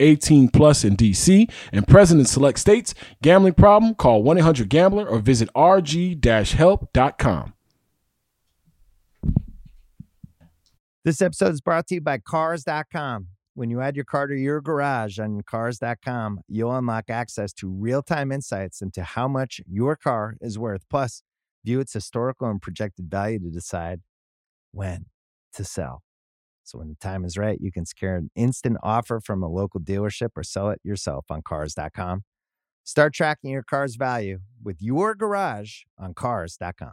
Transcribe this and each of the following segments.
18 plus in DC and present in select states. Gambling problem? Call 1-800-GAMBLER or visit rg-help.com. This episode is brought to you by Cars.com. When you add your car to your garage on Cars.com, you'll unlock access to real-time insights into how much your car is worth. Plus, view its historical and projected value to decide when to sell. So when the time is right, you can secure an instant offer from a local dealership or sell it yourself on cars.com. Start tracking your car's value with your garage on cars.com.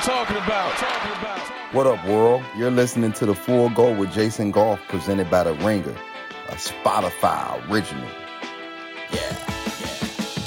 talking about. What up, world? You're listening to the Full Go with Jason Goff, presented by The Ringer, a Spotify original. Yeah.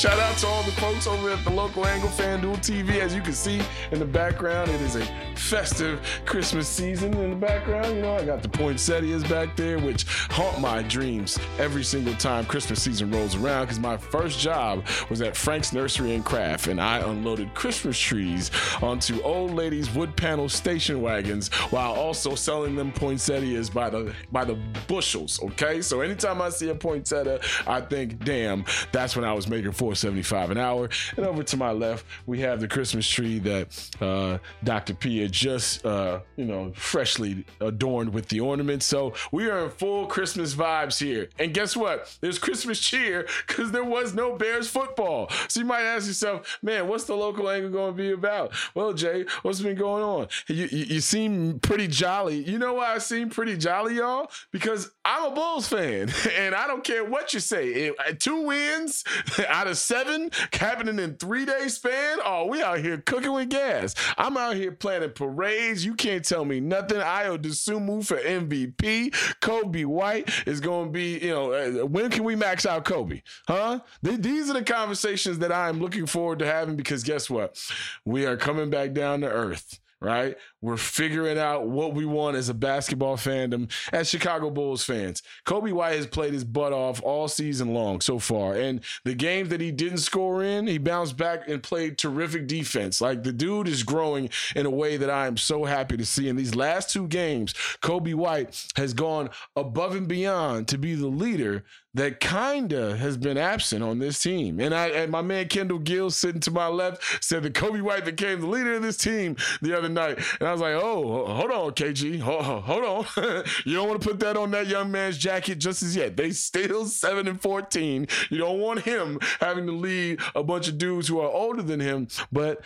Shout out to all the folks over at the local Angle FanDuel TV. As you can see in the background, it is a festive Christmas season in the background. You know, I got the poinsettias back there, which haunt my dreams every single time Christmas season rolls around. Because my first job was at Frank's Nursery and Craft, and I unloaded Christmas trees onto old ladies' wood panel station wagons while also selling them poinsettias by the by the bushels. Okay, so anytime I see a poinsettia, I think, damn, that's when I was making 475 an hour. And over to my left, we have the Christmas tree that uh, Dr. P had just, uh, you know, freshly adorned with the ornaments. So we are in full Christmas vibes here. And guess what? There's Christmas cheer because there was no Bears football. So you might ask yourself, man, what's the local angle going to be about? Well, Jay, what's been going on? You, you, you seem pretty jolly. You know why I seem pretty jolly, y'all? Because I'm a Bulls fan, and I don't care what you say. It- uh, two wins out of seven, happening in three day span. Oh, we out here cooking with gas. I'm out here planning parades. You can't tell me nothing. Ayo Dosunmu for MVP. Coby White is going to be, you know, uh, when can we max out Coby? Huh? Th- These are the conversations that I'm looking forward to having because guess what? We are coming back down to earth right? We're figuring out what we want as a basketball fandom, as Chicago Bulls fans. Coby White has played his butt off all season long so far. And the games that he didn't score in, he bounced back and played terrific defense. Like the dude is growing in a way that I am so happy to see. In these last two games, Coby White has gone above and beyond to be the leader that kinda has been absent on this team. And I and my man Kendall Gill sitting to my left said that Coby White became the leader of this team the other night. And I was like, oh, hold on, KG. Hold, hold on. you don't want to put that on that young man's jacket just as yet. They still 7 and 14. You don't want him having to lead a bunch of dudes who are older than him. But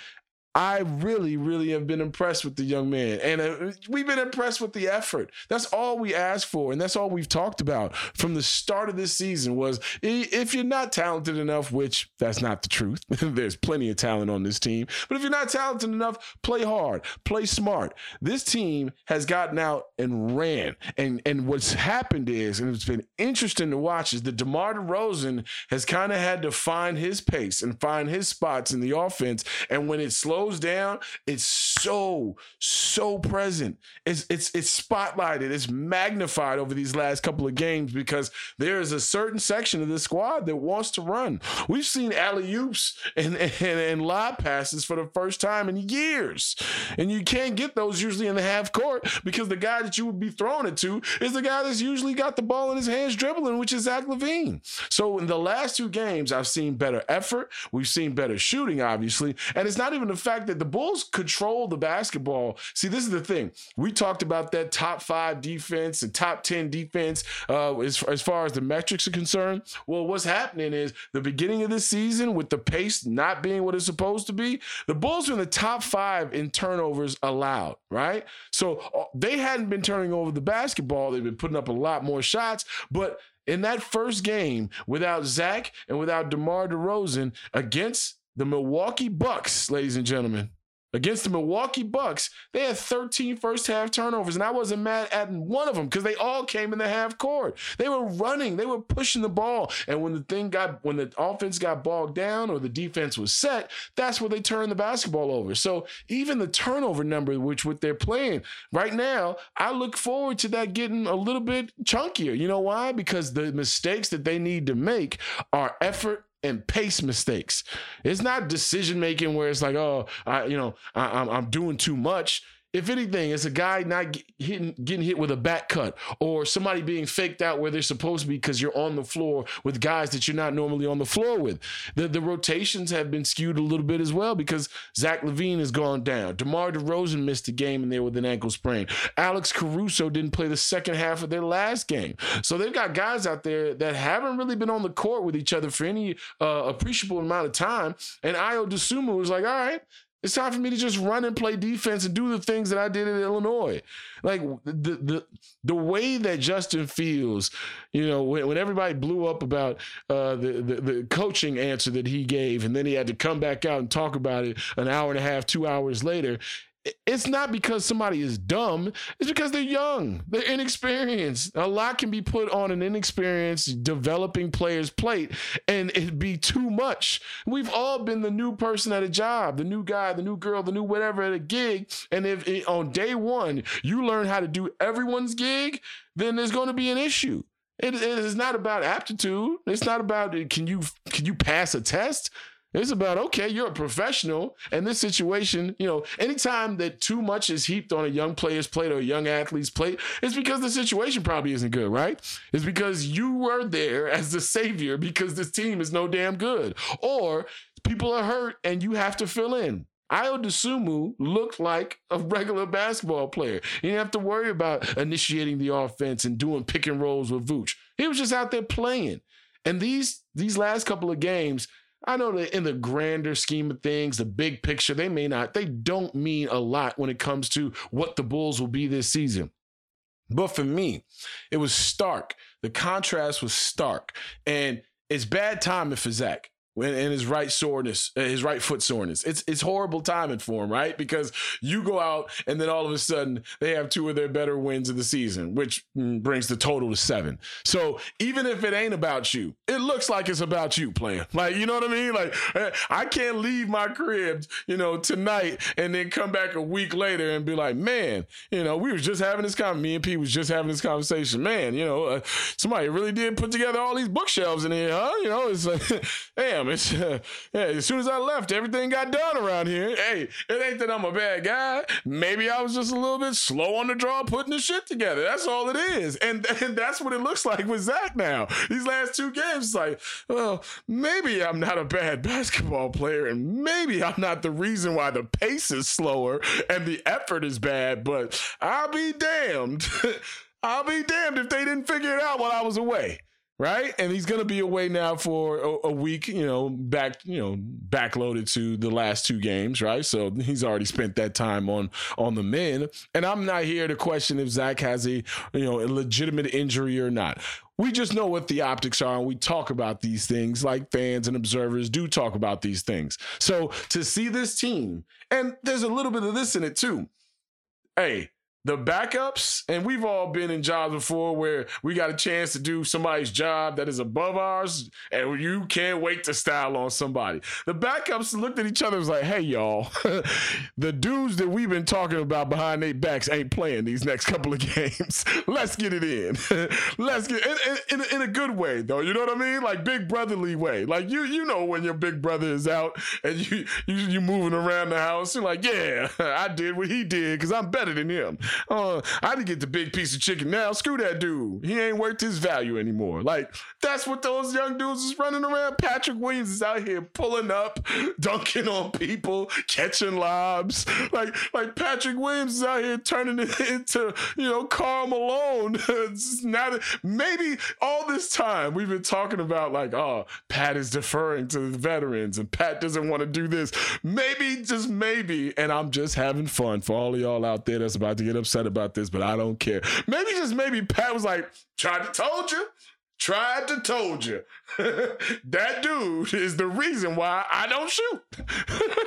I really, really have been impressed with the young man. And uh, we've been impressed with the effort. That's all we asked for. And that's all we've talked about from the start of this season was if you're not talented enough, which that's not the truth. There's plenty of talent on this team. But if you're not talented enough, play hard, play smart. This team has gotten out and ran. And and what's happened is, and it's been interesting to watch, is that DeMar DeRozan has kind of had to find his pace and find his spots in the offense. And when it slows down, it's so, so present. It's it's it's spotlighted, it's magnified over these last couple of games because there is a certain section of the squad that wants to run. We've seen alley oops and, and, and lob passes for the first time in years. And you can't get those usually in the half court because the guy that you would be throwing it to is the guy that's usually got the ball in his hands dribbling, which is Zach LaVine. So in the last two games, I've seen better effort. We've seen better shooting, obviously. And it's not even the fact that the Bulls control the basketball. See, this is the thing. We talked about that top five defense and top 10 defense uh, as, as far as the metrics are concerned. Well, what's happening is the beginning of the season with the pace not being what it's supposed to be, the Bulls are in the top five in turnovers allowed, right? So uh, they hadn't been turning over the basketball. They've been putting up a lot more shots, but in that first game without Zach and without DeMar DeRozan against the Milwaukee Bucks, ladies and gentlemen, against the Milwaukee Bucks, they had 13 first half turnovers, and I wasn't mad at one of them because they all came in the half court. They were running, they were pushing the ball, and when the thing got when the offense got bogged down or the defense was set, that's where they turned the basketball over. So even the turnover number, which what they're playing right now, I look forward to that getting a little bit chunkier. You know why? Because the mistakes that they need to make are effort and pace mistakes. It's not decision making where it's like, oh, I, you know, I, I'm, I'm doing too much. If anything, it's a guy not hitting, getting hit with a back cut or somebody being faked out where they're supposed to be because you're on the floor with guys that you're not normally on the floor with. The, the rotations have been skewed a little bit as well because Zach LaVine has gone down. DeMar DeRozan missed a game in there with an ankle sprain. Alex Caruso didn't play the second half of their last game. So they've got guys out there that haven't really been on the court with each other for any uh, appreciable amount of time. And Ayo Dosunmu was like, all right, it's time for me to just run and play defense and do the things that I did in Illinois. Like the the the way that Justin feels, you know, when, when everybody blew up about uh, the, the the coaching answer that he gave, and then he had to come back out and talk about it an hour and a half, two hours later it's not because somebody is dumb. It's because they're young. They're inexperienced. A lot can be put on an inexperienced developing player's plate and it'd be too much. We've all been the new person at a job, the new guy, the new girl, the new whatever at a gig. And if it, on day one you learn how to do everyone's gig, then there's going to be an issue. It, it is not about aptitude. It's not about eh, can you can you pass a test. It's about, okay, you're a professional. And this situation, you know, anytime that too much is heaped on a young player's plate or a young athlete's plate, it's because the situation probably isn't good, right? It's because you were there as the savior because this team is no damn good. Or people are hurt and you have to fill in. Ayo Dosunmu looked like a regular basketball player. He didn't have to worry about initiating the offense and doing pick and rolls with Vooch. He was just out there playing. And these these last couple of games, I know that in the grander scheme of things, the big picture, they may not, they don't mean a lot when it comes to what the Bulls will be this season. But for me, it was stark. The contrast was stark. And it's bad timing for Zach and his right soreness, uh, his right foot soreness. It's it's horrible timing for him, right? Because you go out and then all of a sudden they have two of their better wins of the season, which mm, brings the total to seven. So even if it ain't about you, it looks like it's about you playing. Like you know what I mean? Like eh, I can't leave my crib, you know, tonight and then come back a week later and be like, man, you know, we was just having this conversation. Me and P was just having this conversation. Man, you know, uh, somebody really did put together all these bookshelves in here, huh? You know, it's like, damn yeah, as soon as I left, everything got done around here. Hey, it ain't that I'm a bad guy. Maybe I was just a little bit slow on the draw putting the shit together. That's all it is. And, and that's what it looks like with Zach now. These last two games, like, well, maybe I'm not a bad basketball player, and maybe I'm not the reason why the pace is slower and the effort is bad, but I'll be damned. I'll be damned if they didn't figure it out while I was away. Right? And he's going to be away now for a, a, week, you know, back, you know, backloaded to the last two games, right? So he's already spent that time on on the men. And I'm not here to question if Zach has a, you know, a legitimate injury or not. We just know what the optics are, and we talk about these things like fans and observers do talk about these things. So to see this team, and there's a little bit of this in it too. Hey, the backups, and we've all been in jobs before where we got a chance to do somebody's job that is above ours, and you can't wait to style on somebody. The backups looked at each other and was like, hey, y'all, the dudes that we've been talking about behind their backs ain't playing these next couple of games. Let's get it in. Let's get in, in, in, a good way, though. You know what I mean? Like big brotherly way. Like you you know when your big brother is out and you you you moving around the house, you're like, yeah, I did what he did because I'm better than him. Oh, I didn't get the big piece of chicken now. Screw that dude. He ain't worth his value anymore. Like, that's what those young dudes is running around. Patrick Williams is out here pulling up, dunking on people, catching lobs. Like, like Patrick Williams is out here turning it into, you know, Karl Malone. now maybe all this time we've been talking about like, oh, Pat is deferring to the veterans and Pat doesn't want to do this. Maybe, just maybe, and I'm just having fun for all of y'all out there that's about to get upset about this, but I don't care. Maybe just maybe Pat was like, tried to told you. Tried to told you. that dude is the reason why I don't shoot.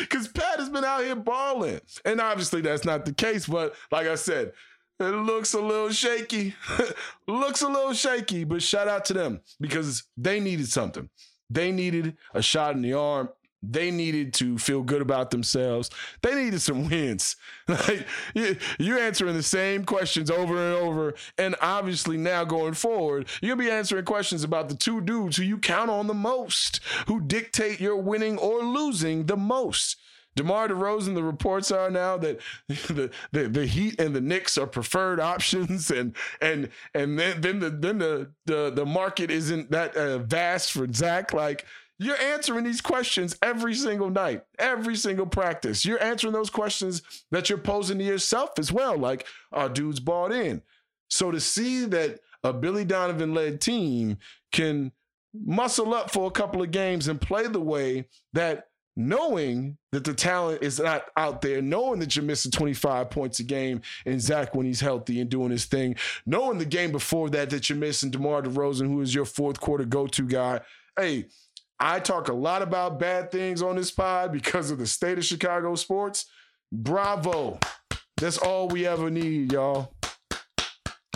Because Pat has been out here balling. And obviously that's not the case, but like I said, it looks a little shaky. looks a little shaky, but shout out to them because they needed something. They needed a shot in the arm they needed to feel good about themselves. They needed some wins. Like you, you're answering the same questions over and over. And obviously, now going forward, gonna be answering questions about the two dudes who you count on the most, who dictate your winning or losing the most. DeMar DeRozan, the reports are now that the, the, the Heat and the Knicks are preferred options, and and and then then the then the the, the market isn't that uh, vast for Zach. Like you're answering these questions every single night, every single practice. You're answering those questions that you're posing to yourself as well. Like, our dudes bought in. So to see that a Billy Donovan led team can muscle up for a couple of games and play the way that knowing that the talent is not out there, knowing that you're missing 25 points a game in Zach when he's healthy and doing his thing, knowing the game before that that you're missing DeMar DeRozan, who is your fourth quarter go-to guy. Hey, I talk a lot about bad things on this pod because of the state of Chicago sports. Bravo. That's all we ever need, y'all.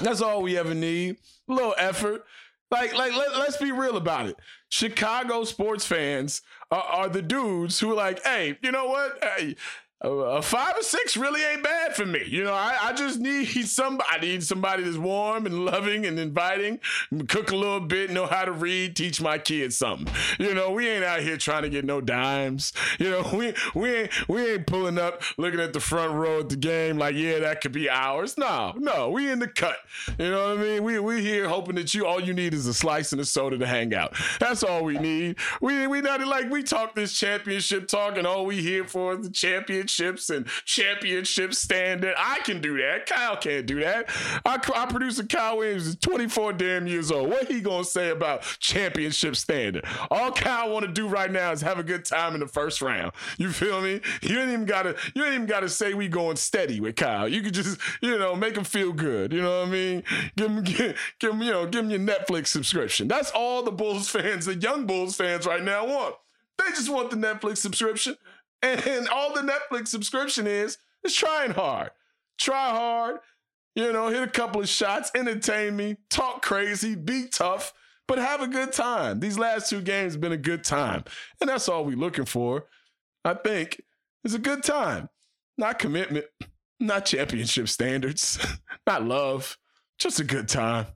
That's all we ever need. A little effort. Like, like let, let's be real about it. Chicago sports fans are, are, the dudes who are like, hey, you know what? Hey, a five or six really ain't bad for me. You know, I, I just need somebody. I need somebody that's warm and loving and inviting, cook a little bit, know how to read, teach my kids something. You know, we ain't out here trying to get no dimes. You know, we we ain't we ain't pulling up looking at the front row at the game like, yeah, that could be ours. No, no, we in the cut. You know what I mean? We we here hoping that you all you need is a slice and a soda to hang out. That's all we need. We we not like we talk this championship talk and all we here for is the championship championships and championship standard. I can do that. Kyle can't do that. Our, our producer Kyle Williams is 24 damn years old. What he gonna say about championship standard? All Kyle want to do right now is have a good time in the first round. You feel me? You ain't even gotta. You ain't even gotta say we going steady with Kyle. You could just you know make him feel good. You know what I mean? Give him give, give him you know give him your Netflix subscription. That's all the Bulls fans, the young Bulls fans right now want. They just want the Netflix subscription. And all the Netflix subscription is is trying hard. Try hard, you know, hit a couple of shots, entertain me, talk crazy, be tough, but have a good time. These last two games have been a good time. And that's all we're looking for, I think, is a good time. Not commitment, not championship standards, not love, just a good time.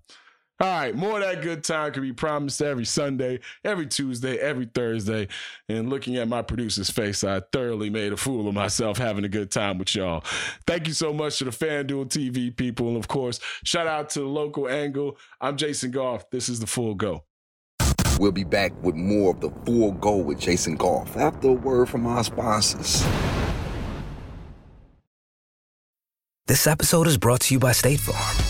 All right, more of that good time can be promised every Sunday, every Tuesday, every Thursday. And looking at my producer's face, I thoroughly made a fool of myself having a good time with y'all. Thank you so much to the FanDuel TV people. And of course, shout out to the local angle. I'm Jason Goff. This is the full go. We'll be back with more of the full go with Jason Goff after a word from our sponsors. This episode is brought to you by State Farm.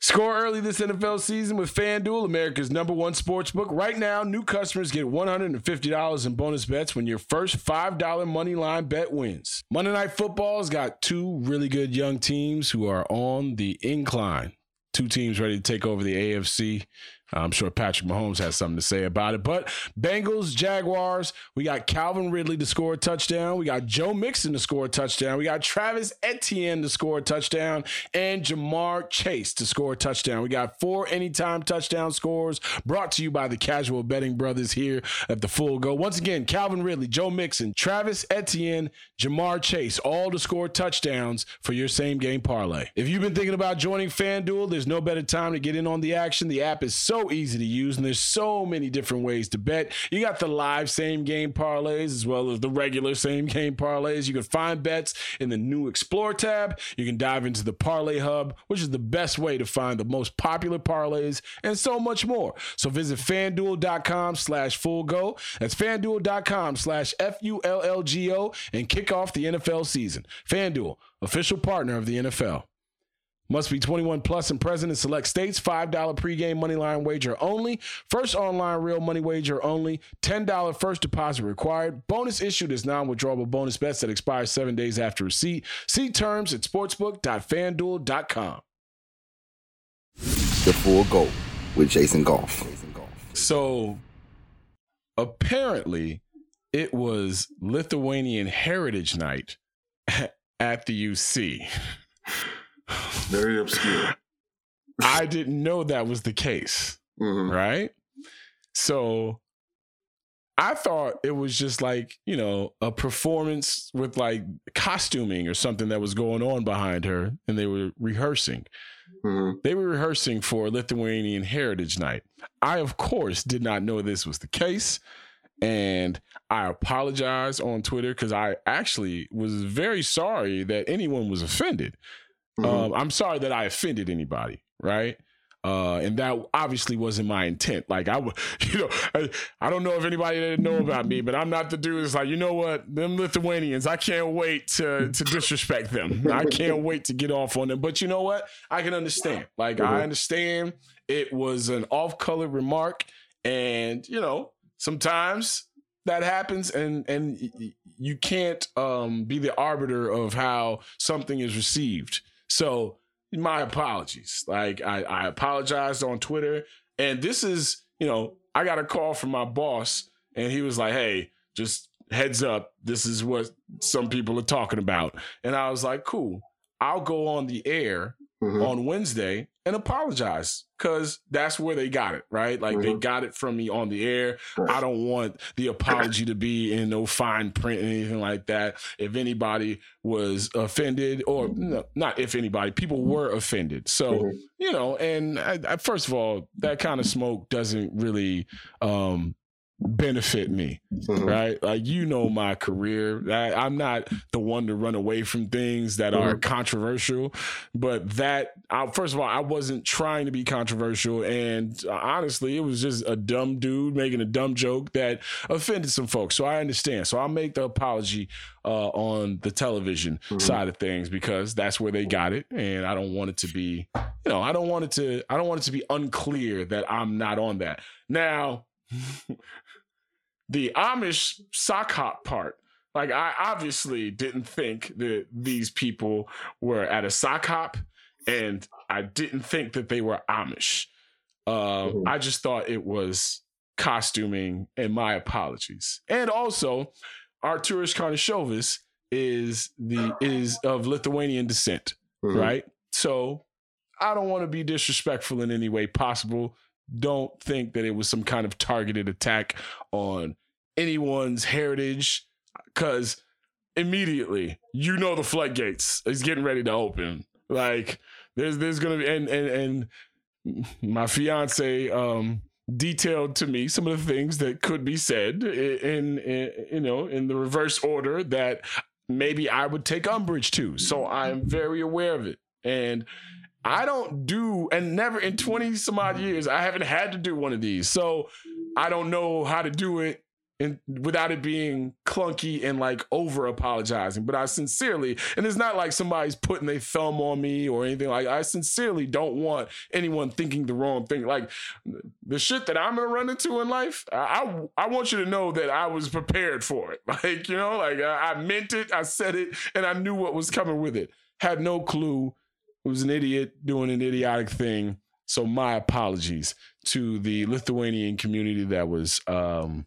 Score early this NFL season with FanDuel, America's number one sports book. Right now, new customers get $150 in bonus bets when your first $5 money line bet wins. Monday Night Football's got two really good young teams who are on the incline. Two teams ready to take over the AFC. Uh, I'm sure Patrick Mahomes has something to say about it. But Bengals, Jaguars, we got Calvin Ridley to score a touchdown. We got Joe Mixon to score a touchdown. We got Travis Etienne to score a touchdown and Ja'Marr Chase to score a touchdown. We got four anytime touchdown scores brought to you by the Casual Betting Brothers here at the Full Go. Once again, Calvin Ridley, Joe Mixon, Travis Etienne, Ja'Marr Chase, all to score touchdowns for your same game parlay. If you've been thinking about joining FanDuel, there's no better time to get in on the action. The app is so easy to use, and there's so many different ways to bet. You got the live same game parlays as well as the regular same game parlays. You can find bets in the new Explore tab. You can dive into the Parlay Hub, which is the best way to find the most popular parlays and so much more. So visit fanduel.com slash full go. That's fanduel.com slash F U L L G O and kick off the NFL season. FanDuel, official partner of the NFL. Must be 21 plus and present in select states. $5 pregame money line wager only. First online real money wager only. $10 first deposit required. Bonus issued is non-withdrawable bonus bets that expire seven days after receipt. See terms at sportsbook.fanduel.com. The Full Go with. Jason Goff. So apparently it was Lithuanian Heritage Night at the UC. Very obscure. I didn't know that was the case. Mhm. Right? So I thought it was just like, you know, a performance with like costuming or something that was going on behind her and they were rehearsing. Mhm. They were rehearsing for Lithuanian Heritage Night. I, of course, did not know this was the case. And I apologized on Twitter because I actually was very sorry that anyone was offended. Um, I'm sorry that I offended anybody, right? Uh, and that obviously wasn't my intent. Like I, you know, I, I don't know if anybody didn't know about me, but I'm not the dude that's like, you know what, them Lithuanians, I can't wait to to disrespect them. I can't wait to get off on them. But you know what? I can understand. Like I understand it was an off-color remark, and you know, sometimes that happens and and you can't um be the arbiter of how something is received so my apologies. Like i i apologized on twitter. And this is you know i got a call from my boss and he was like hey just heads up this is what some people are talking about. And i was like cool. I'll go on the air Mhm. on Wednesday and apologize because that's where they got it, right? Like they Mhm. got it from me on the air. Right. I don't want the apology to be in no fine print or anything like that. If anybody was offended, or no, not if anybody, people were offended. So, Mhm. you know, and I, I, first of all, that kind of smoke doesn't really um, benefit me Mhm. right? Like you know my career. I, I'm not the one to run away from things that are Mhm. controversial, but that I, first of all, I wasn't trying to be controversial, and uh, honestly, it was just a dumb dude making a dumb joke that offended some folks. So I understand. So I'll make the apology uh, on the television Mhm. side of things because that's where they got it, and I don't want it to be, you know, I don't want it to, I don't want it to be unclear that I'm not on that now. the Amish sock hop part. Like I obviously didn't think that these people were at a sock hop, and I didn't think that they were Amish. Uh, Mhm. I just thought it was costuming, and my apologies. And also, Arturas Karnisovas is the is of Lithuanian descent, Mhm. right? So I don't want to be disrespectful in any way possible. Don't think that it was some kind of targeted attack on anyone's heritage because immediately you know the floodgates is getting ready to open. Like there's there's gonna be and and and my fiance um detailed to me some of the things that could be said in, in, you know in the reverse order that maybe I would take umbrage to. So I'm very aware of it. And I don't do, and never in 20 some odd years, I haven't had to do one of these. So I don't know how to do it and without it being clunky and like over apologizing. But I sincerely, and it's not like somebody's putting their thumb on me or anything like I sincerely don't want anyone thinking the wrong thing. Like the shit that I'm gonna run into in life, I I, I want you to know that I was prepared for it. Like, you know, like I, I meant it, I said it, and I knew what was coming with it. Had no clue. Was an idiot doing an idiotic thing. So my apologies to the Lithuanian community that was um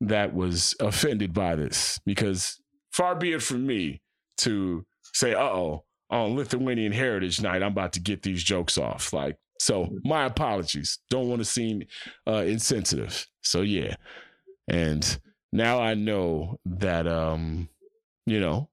that was offended by this because far be it from me to say, uh oh, on Lithuanian Heritage Night, I'm about to get these jokes off. Like, so my apologies. Don't want to seem uh, insensitive. So yeah. And now I know that, um, you know,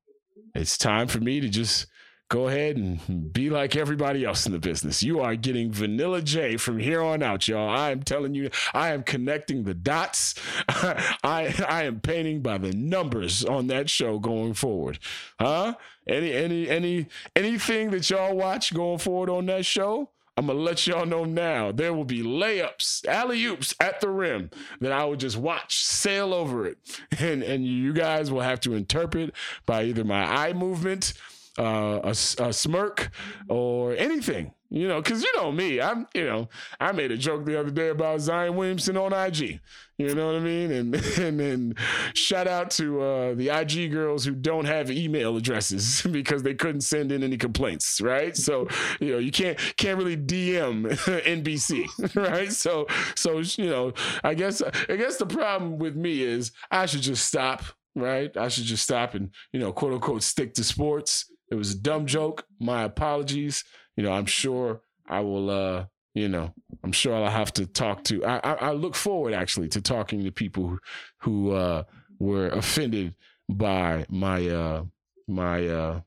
it's time for me to just go ahead and be like everybody else in the business. You are getting Vanilla J from here on out, y'all. I am telling you, I am connecting the dots. I I am painting by the numbers on that show going forward. Huh? Any any any anything that y'all watch going forward on that show? I'm gonna let y'all know now. There will be layups, alley oops at the rim that I will just watch sail over it, and and you guys will have to interpret by either my eye movement uh, a, a, smirk or anything, you know, because you know me, I'm, you know, I made a joke the other day about Zion Williamson on IG, you know what I mean, and and then shout out to uh, the IG girls who don't have email addresses because they couldn't send in any complaints, right? So you know you can't can't really DM NBC, right? So so you know I guess I guess the problem with me is I should just stop right? I should just stop and, you know, quote unquote, stick to sports it was a dumb joke. My apologies. You know, I'm sure I will. uh you know, I'm sure I'll have to talk to. I, I, I look forward actually to talking to people who, who uh, were offended by my uh, my uh,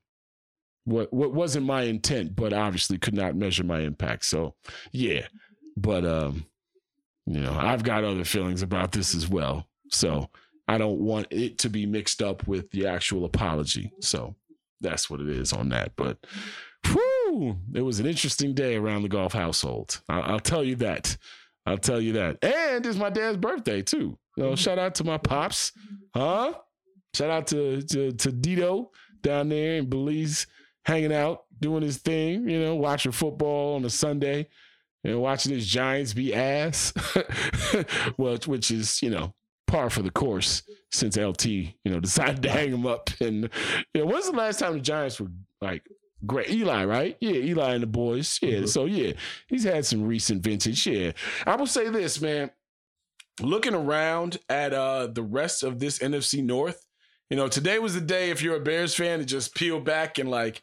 what what wasn't my intent, but obviously could not measure my impact. So yeah, but um, you know, I've got other feelings about this as well. So I don't want it to be mixed up with the actual apology. So that's what it is on that. But mm-hmm. whew, it was an interesting day around the Goff household. I'll, I'll tell you that. I'll tell you that. And it's my dad's birthday too. So mm-hmm. shout out to my pops, mm-hmm. huh? Shout out to to, to Dito down there in Belize, hanging out, doing his thing. You know, watching football on a Sunday and watching his Giants be ass. well, which is you know par for the course since LT, you know, decided to hang him up. And you know, when's the last time the Giants were like great? Eli, right? Yeah, Eli and the boys. Yeah. Mm-hmm. So yeah, he's had some recent vintage. Yeah. I will say this, man. Looking around at uh the rest of this NFC North, you know, today was the day if you're a Bears fan to just peel back and like,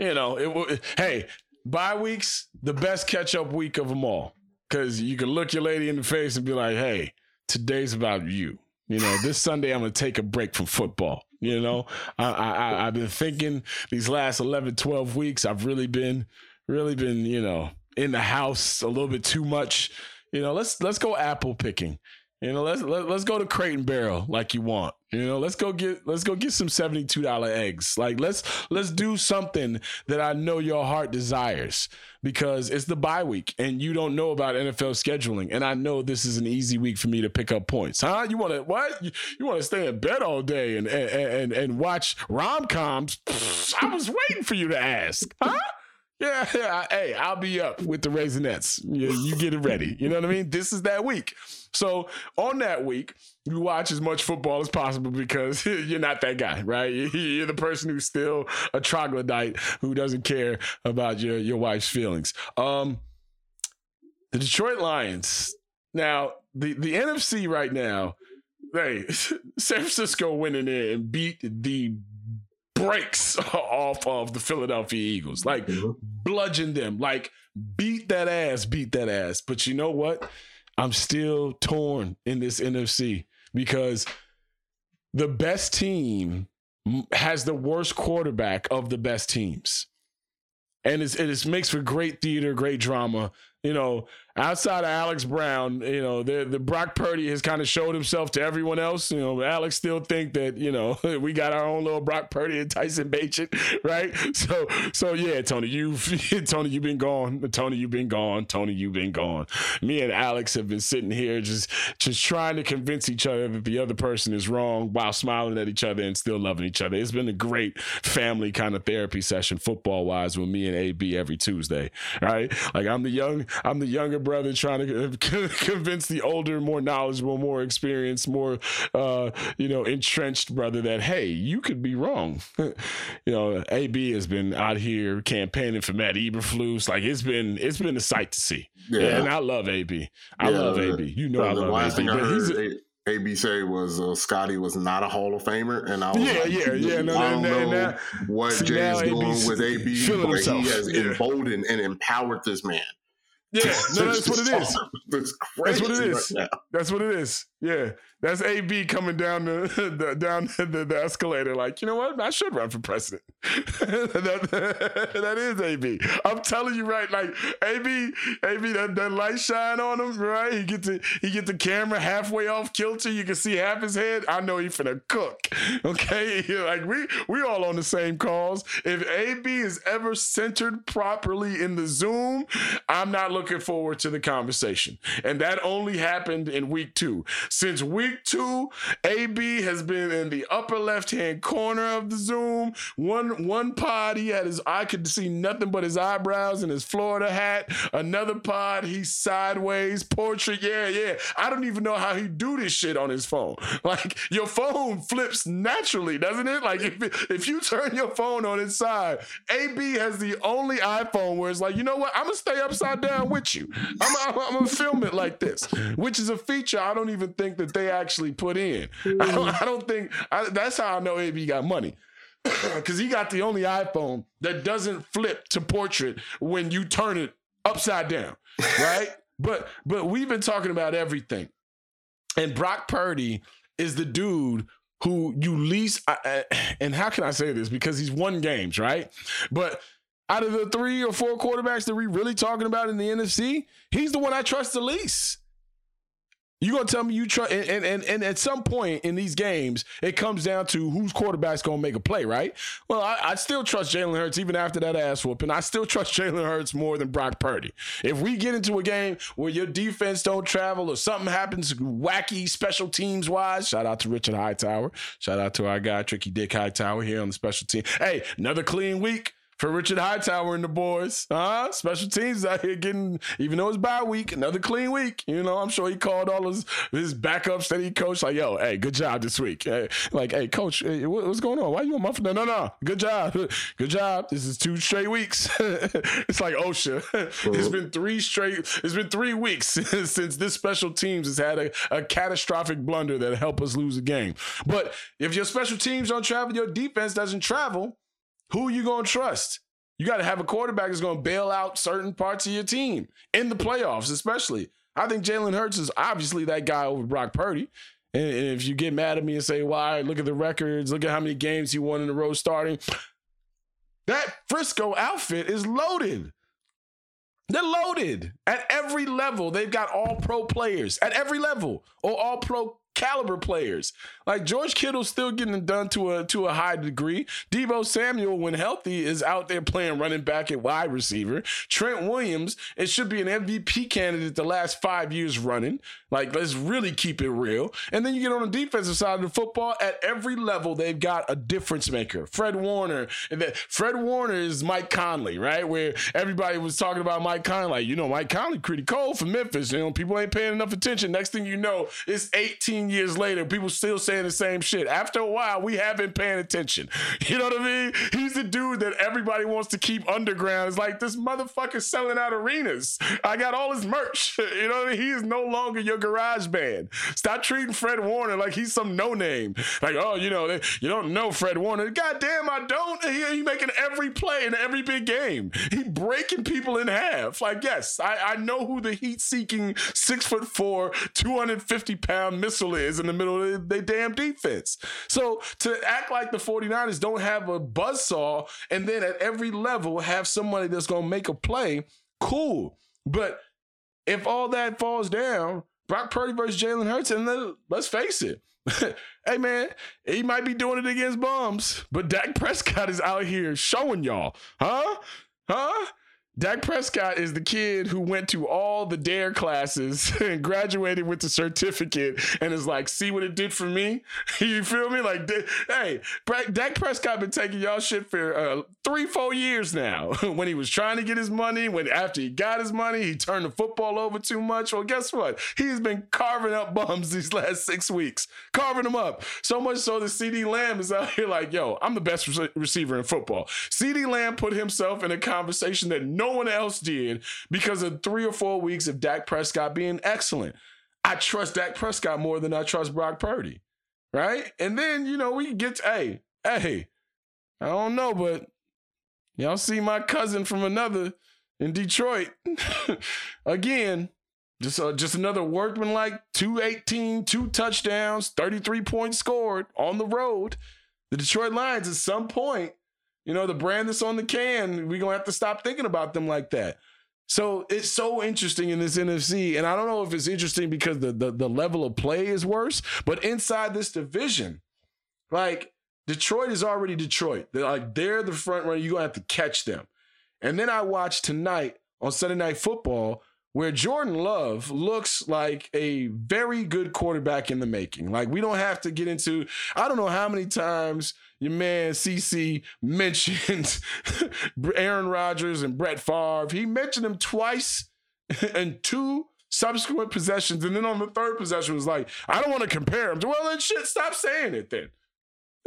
you know, it, hey, bye weeks, the best catch up week of them all. Cause you can look your lady in the face and be like, hey, today's about you. You know, this Sunday I'm to take a break from football. You know, I, I, I've been thinking these last 11, 12 weeks, I've really been, really been, you know, in the house a little bit too much. You know, let's let's go apple picking. You know, let's let, us let us go to Crate and Barrel like you want. You know, let's go get let's go get some seventy two dollar eggs. Like let's let's do something that I know your heart desires because it's the bye week and you don't know about NFL scheduling. And I know this is an easy week for me to pick up points. Huh? You want to what? You, you want to stay in bed all day and and and, and watch rom coms? I was waiting for you to ask. Huh? Yeah, yeah. Hey, I'll be up with the Raisinets. You, you get it ready. You know what I mean? This is that week. So on that week, you watch as much football as possible because you're not that guy, right? You're the person who's still a troglodyte who doesn't care about your your wife's feelings. Um, the Detroit Lions. Now, the the NFC right now, hey, San Francisco went in there and beat the breaks off of the Philadelphia Eagles. Like mm-hmm. bludgeon them, like beat that ass, beat that ass. But you know what? I'm still torn in this NFC because the best team has the worst quarterback of the best teams. And it's, it is makes for great theater, great drama. You know, outside of Alex Brown, you know, the the Brock Purdy has kind of showed himself to everyone else. You know, Alex still think that you know we got our own little Brock Purdy and Tyson Bagent, right? So so yeah, Tony, you've, Tony, you've been gone. Tony, you've been gone. Tony, you've been gone. Me and Alex have been sitting here just just trying to convince each other that the other person is wrong while smiling at each other and still loving each other. It's been a great family kind of therapy session, football wise, with me and AB every Tuesday, right? Like I'm the young, I'm the younger brother trying to convince the older, more knowledgeable, more experienced, more uh, you know entrenched brother that hey, you could be wrong. you know, AB has been out here campaigning for Matt Eberflus. Like it's been it's been a sight to see. Yeah, and I love AB. I yeah, love AB. You know, I love last AB. Thing I heard, AB say was uh, Scotty was not a Hall of Famer, and I was yeah, like, yeah, yeah. No, I don't no, know no, what See, Jay's doing with AB, but himself. he has Yeah. emboldened and empowered this man. Yeah, no, that's what it is. That's That's what it is. right. That's what it is. Yeah, that's AB coming down the, the down the, the escalator. Like, you know what? I should run for president. that, that is AB. I'm telling you, right? Like AB, AB, that, that light shine on him, right? He get the he get the camera halfway off kilter. You can see half his head. I know he finna cook. Okay, like we we all on the same cause. If AB is ever centered properly in the Zoom, I'm not looking forward to the conversation. And that only happened in week two. Since week two, AB has been in the upper left hand corner of the Zoom. One one pod, he had his I could see nothing but his eyebrows and his Florida hat. Another pod, he's sideways portrait. Yeah, yeah. I don't even know how he do this shit on his phone. Like your phone flips naturally, doesn't it? Like if if you turn your phone on its side, AB has the only iPhone where it's like, you know what? I'm gonna stay upside down with you. I'm, I'm, I'm gonna film it like this, which is a feature I don't even think that they actually put in. I don't, mm. I don't think I, that's how I know AB got money. Because he got the only iPhone that doesn't flip to portrait when you turn it upside down, right? but but we've been talking about everything, and Brock Purdy is the dude who you least. I- I- And how can I say this? Because he's won games, right? But out of the three or four quarterbacks that we really talking about in the NFC, he's the one I trust the least. You gonna tell me you trust? And, and and and at some point in these games, it comes down to whose quarterback's gonna make a play, right? Well, I, I still trust Jalen Hurts even after that ass whooping. I still trust Jalen Hurts more than Brock Purdy. If we get into a game where your defense don't travel or something happens wacky special teams wise, shout out to Richard Hightower, shout out to our guy Tricky Dick Hightower here on the special team. Hey, another clean week for Richard Hightower and the boys. Huh? Special teams out here getting, even though it's bye week, another clean week. You know, I'm sure he called all his his backups that he coached, like, yo, hey, good job this week. Hey, like, hey, coach, hey, what- what's going on? Why you a month? No, no, no. Good job. Good job. This is two straight weeks. it's like oh, OSHA. it's been three straight, it's been three weeks since this special teams has had a, a catastrophic blunder that helped us lose a game. But if your special teams don't travel, your defense doesn't travel, who you gonna trust? You got to have a quarterback that's gonna bail out certain parts of your team in the playoffs, especially. I think Jalen Hurts is obviously that guy over Brock Purdy. And, and if you get mad at me and say, "Why? Look at the records. Look at how many games he won in a row starting." That Frisco outfit is loaded. They're loaded at every level. They've got all pro players at every level or all pro caliber players. Like George Kittle's still getting it done to a to a high degree. Deebo Samuel, when healthy, is out there playing running back at wide receiver. Trent Williams, it should be an MVP candidate the last five years running. Like, let's really keep it real. And then you get on the defensive side of the football, at every level, they've got a difference maker. Fred Warner. And that Fred Warner is Mike Conley, right? Where everybody was talking about Mike Conley. Like, you know, Mike Conley pretty cold for Memphis. You know, people ain't paying enough attention. Next thing you know, it's 18 years later. People still saying the same shit. After a while, we have been paying attention. You know what I mean? He's the dude that everybody wants to keep underground. It's like this motherfucker's selling out arenas. I got all his merch. You know what I mean? He is no longer your garage band. Stop treating Fred Warner like he's some no name. Like, oh, you know, they, you don't know Fred Warner. God damn, I don't. He, he making every play in every big game. He breaking people in half. Like, yes, I, I know who the heat seeking six foot four, 250 pound missile is in the middle of their damn defense. So to act like the 49ers don't have a buzzsaw and then at every level have somebody that's going to make a play, cool. But if all that falls down, Brock Purdy versus Jalen Hurts, and then, let's face it. hey man, he might be doing it against bums, but Dak Prescott is out here showing y'all, huh? Huh? Dak Prescott is the kid who went to all the DARE classes and graduated with the certificate and is like, see what it did for me? you feel me? Like, hey, Dak Prescott been taking y'all shit for uh, three, four years now. when he was trying to get his money, when after he got his money, he turned the football over too much. Well, guess what? He's been carving up bums these last six weeks, carving them up. So much so that CeeDee Lamb is out here like, yo, I'm the best re- receiver in football. CeeDee Lamb put himself in a conversation that no no one else did because of three or four weeks of Dak Prescott being excellent. I trust Dak Prescott more than I trust Brock Purdy. Right? And then, you know, we get to, hey, hey, I don't know, but y'all see my cousin from another in Detroit. Again, just uh, just another workman like 218, two touchdowns, 33 points scored on the road. The Detroit Lions at some point you know, the brand that's on the can, we're to have to stop thinking about them like that. So it's so interesting in this NFC. And I don't know if it's interesting because the, the, the level of play is worse, but inside this division, like Detroit is already Detroit. They're like they're the front runner. You're gonna have to catch them. And then I watched tonight on Sunday Night Football where Jordan Love looks like a very good quarterback in the making. Like we don't have to get into I don't know how many times your man CC mentioned Aaron Rodgers and Brett Favre. He mentioned them twice and two subsequent possessions. And then on the third possession was like, I don't want to compare them. Well, then shit, stop saying it then.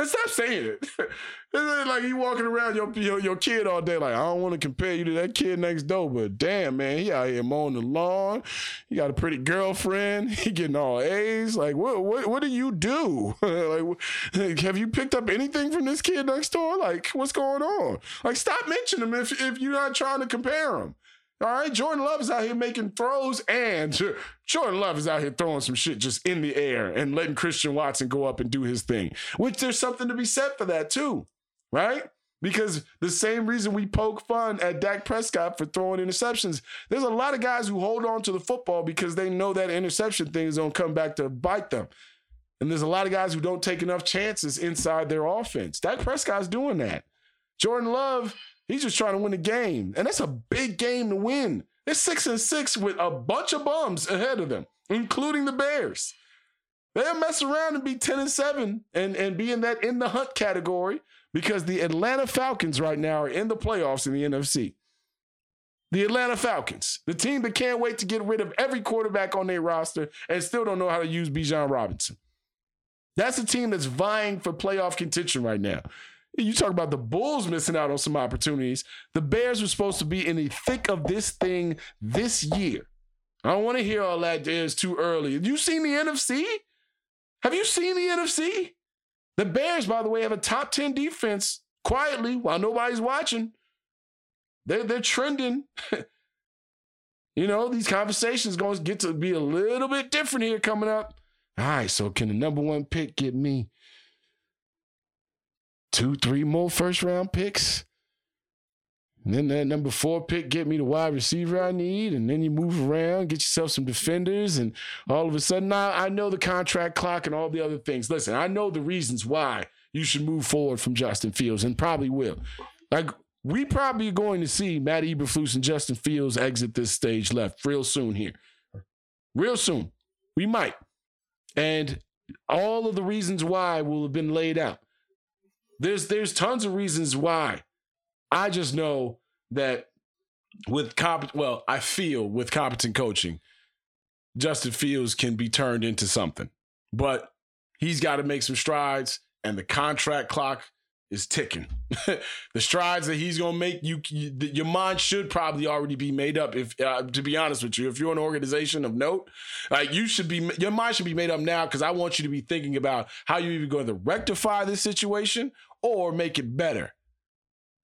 And stop saying it. it's like you walking around your, your, your kid all day, like I don't want to compare you to that kid next door, but damn man, he out here mowing the lawn. He got a pretty girlfriend. He getting all A's. Like what what what do you do? like have you picked up anything from this kid next door? Like what's going on? Like stop mentioning him if if you're not trying to compare him. All right, Jordan Love is out here making throws, and Jordan Love is out here throwing some shit just in the air and letting Christian Watson go up and do his thing. Which there's something to be said for that too, right? Because the same reason we poke fun at Dak Prescott for throwing interceptions, there's a lot of guys who hold on to the football because they know that interception thing is going to come back to bite them. And there's a lot of guys who don't take enough chances inside their offense. Dak Prescott's doing that. Jordan Love He's just trying to win the game. And that's a big game to win. They're six and six with a bunch of bums ahead of them, including the Bears. They'll mess around and be 10 and 7 and, and be in that in the hunt category because the Atlanta Falcons right now are in the playoffs in the NFC. The Atlanta Falcons, the team that can't wait to get rid of every quarterback on their roster and still don't know how to use Bijan Robinson. That's a team that's vying for playoff contention right now. You talk about the Bulls missing out on some opportunities. The Bears were supposed to be in the thick of this thing this year. I don't want to hear all that. It's too early. Have you seen the NFC? Have you seen the NFC? The Bears, by the way, have a top 10 defense quietly while nobody's watching. They're, they're trending. you know, these conversations going to get to be a little bit different here coming up. All right, so can the number one pick get me two, three more first round picks. And then that number four pick get me the wide receiver I need, and then you move around, get yourself some defenders, and all of a sudden now I know the contract clock and all the other things. Listen, I know the reasons why you should move forward from Justin Fields, and probably will. Like we probably are going to see Matt Eberflus and Justin Fields exit this stage left real soon here, real soon. We might, and all of the reasons why will have been laid out. There's there's tons of reasons why. I just know that with comp well, I feel with competent coaching, Justin Fields can be turned into something. But he's got to make some strides and the contract clock is ticking. the strides that he's going to make, you, you, your mind should probably already be made up. If uh, to be honest with you, if you're an organization of note, like you should be, your mind should be made up now because I want you to be thinking about how you're even going to rectify this situation or make it better.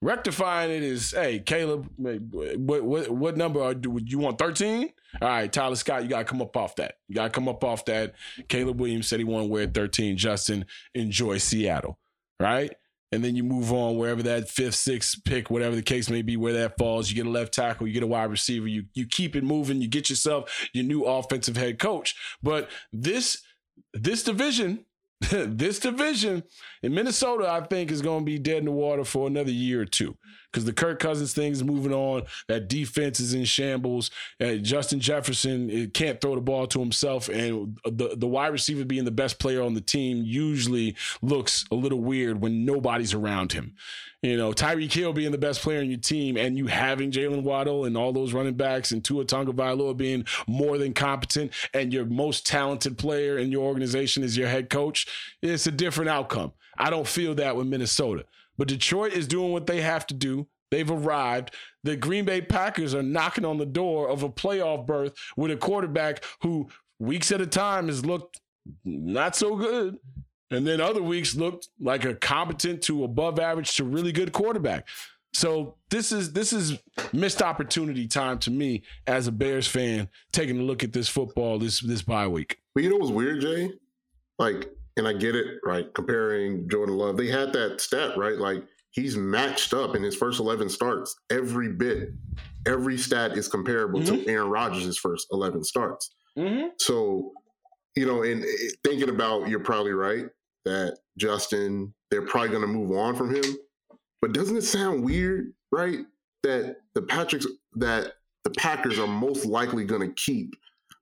Rectifying it is, hey, Caleb, what what, what number are, do you want? Thirteen. All right, Tyler Scott, you gotta come up off that. You gotta come up off that. Caleb Williams said he wanted to wear thirteen. Justin, enjoy Seattle. Right and then you move on wherever that fifth, sixth pick, whatever the case may be, where that falls. You get a left tackle, you get a wide receiver, you you keep it moving, you get yourself your new offensive head coach. But this this division, this division in Minnesota, I think is going to be dead in the water for another year or two because the Kirk Cousins thing is moving on. That defense is in shambles. Uh, Justin Jefferson uh, can't throw the ball to himself, and the the wide receiver being the best player on the team usually looks a little weird when nobody's around him. You know, Tyreek Hill being the best player on your team, and you having Jalen Waddle and all those running backs, and Tua Tagovailoa being more than competent, and your most talented player in your organization is your head coach. It's a different outcome. I don't feel that with Minnesota. But Detroit is doing what they have to do. They've arrived. The Green Bay Packers are knocking on the door of a playoff berth with a quarterback who, weeks at a time, has looked not so good. And then other weeks looked like a competent to above average to really good quarterback. So this is this is missed opportunity time to me as a Bears fan, taking a look at this football this this bye week. But you know what's weird, Jay? Like and I get it, right? Comparing Jordan Love, they had that stat, right? Like he's matched up in his first 11 starts every bit. Every stat is comparable mm-hmm. to Aaron Rodgers' first 11 starts. Mm-hmm. So, you know, and thinking about, you're probably right that Justin, they're probably going to move on from him. But doesn't it sound weird, right? That the Patricks, that the Packers are most likely going to keep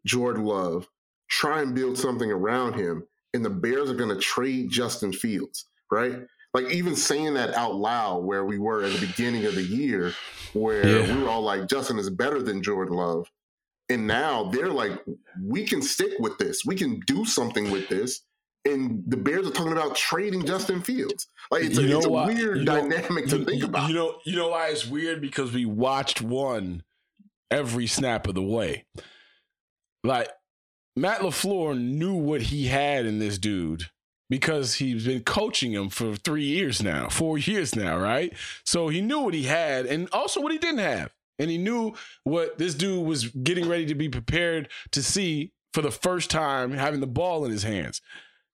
Jordan Love, try and build something around him, and the Bears are going to trade Justin Fields, right? Like even saying that out loud, where we were at the beginning of the year, where yeah. we were all like, Justin is better than Jordan Love. And now they're like, we can stick with this. We can do something with this. And the Bears are talking about trading Justin Fields. Like it's, a, it's a, weird you dynamic to think about. You know, you know why it's weird because we watched one every snap of the way. Like Matt LaFleur knew what he had in this dude because he's been coaching him for three years now, four years now, right? So he knew what he had and also what he didn't have. And he knew what this dude was getting ready to be prepared to see for the first time having the ball in his hands.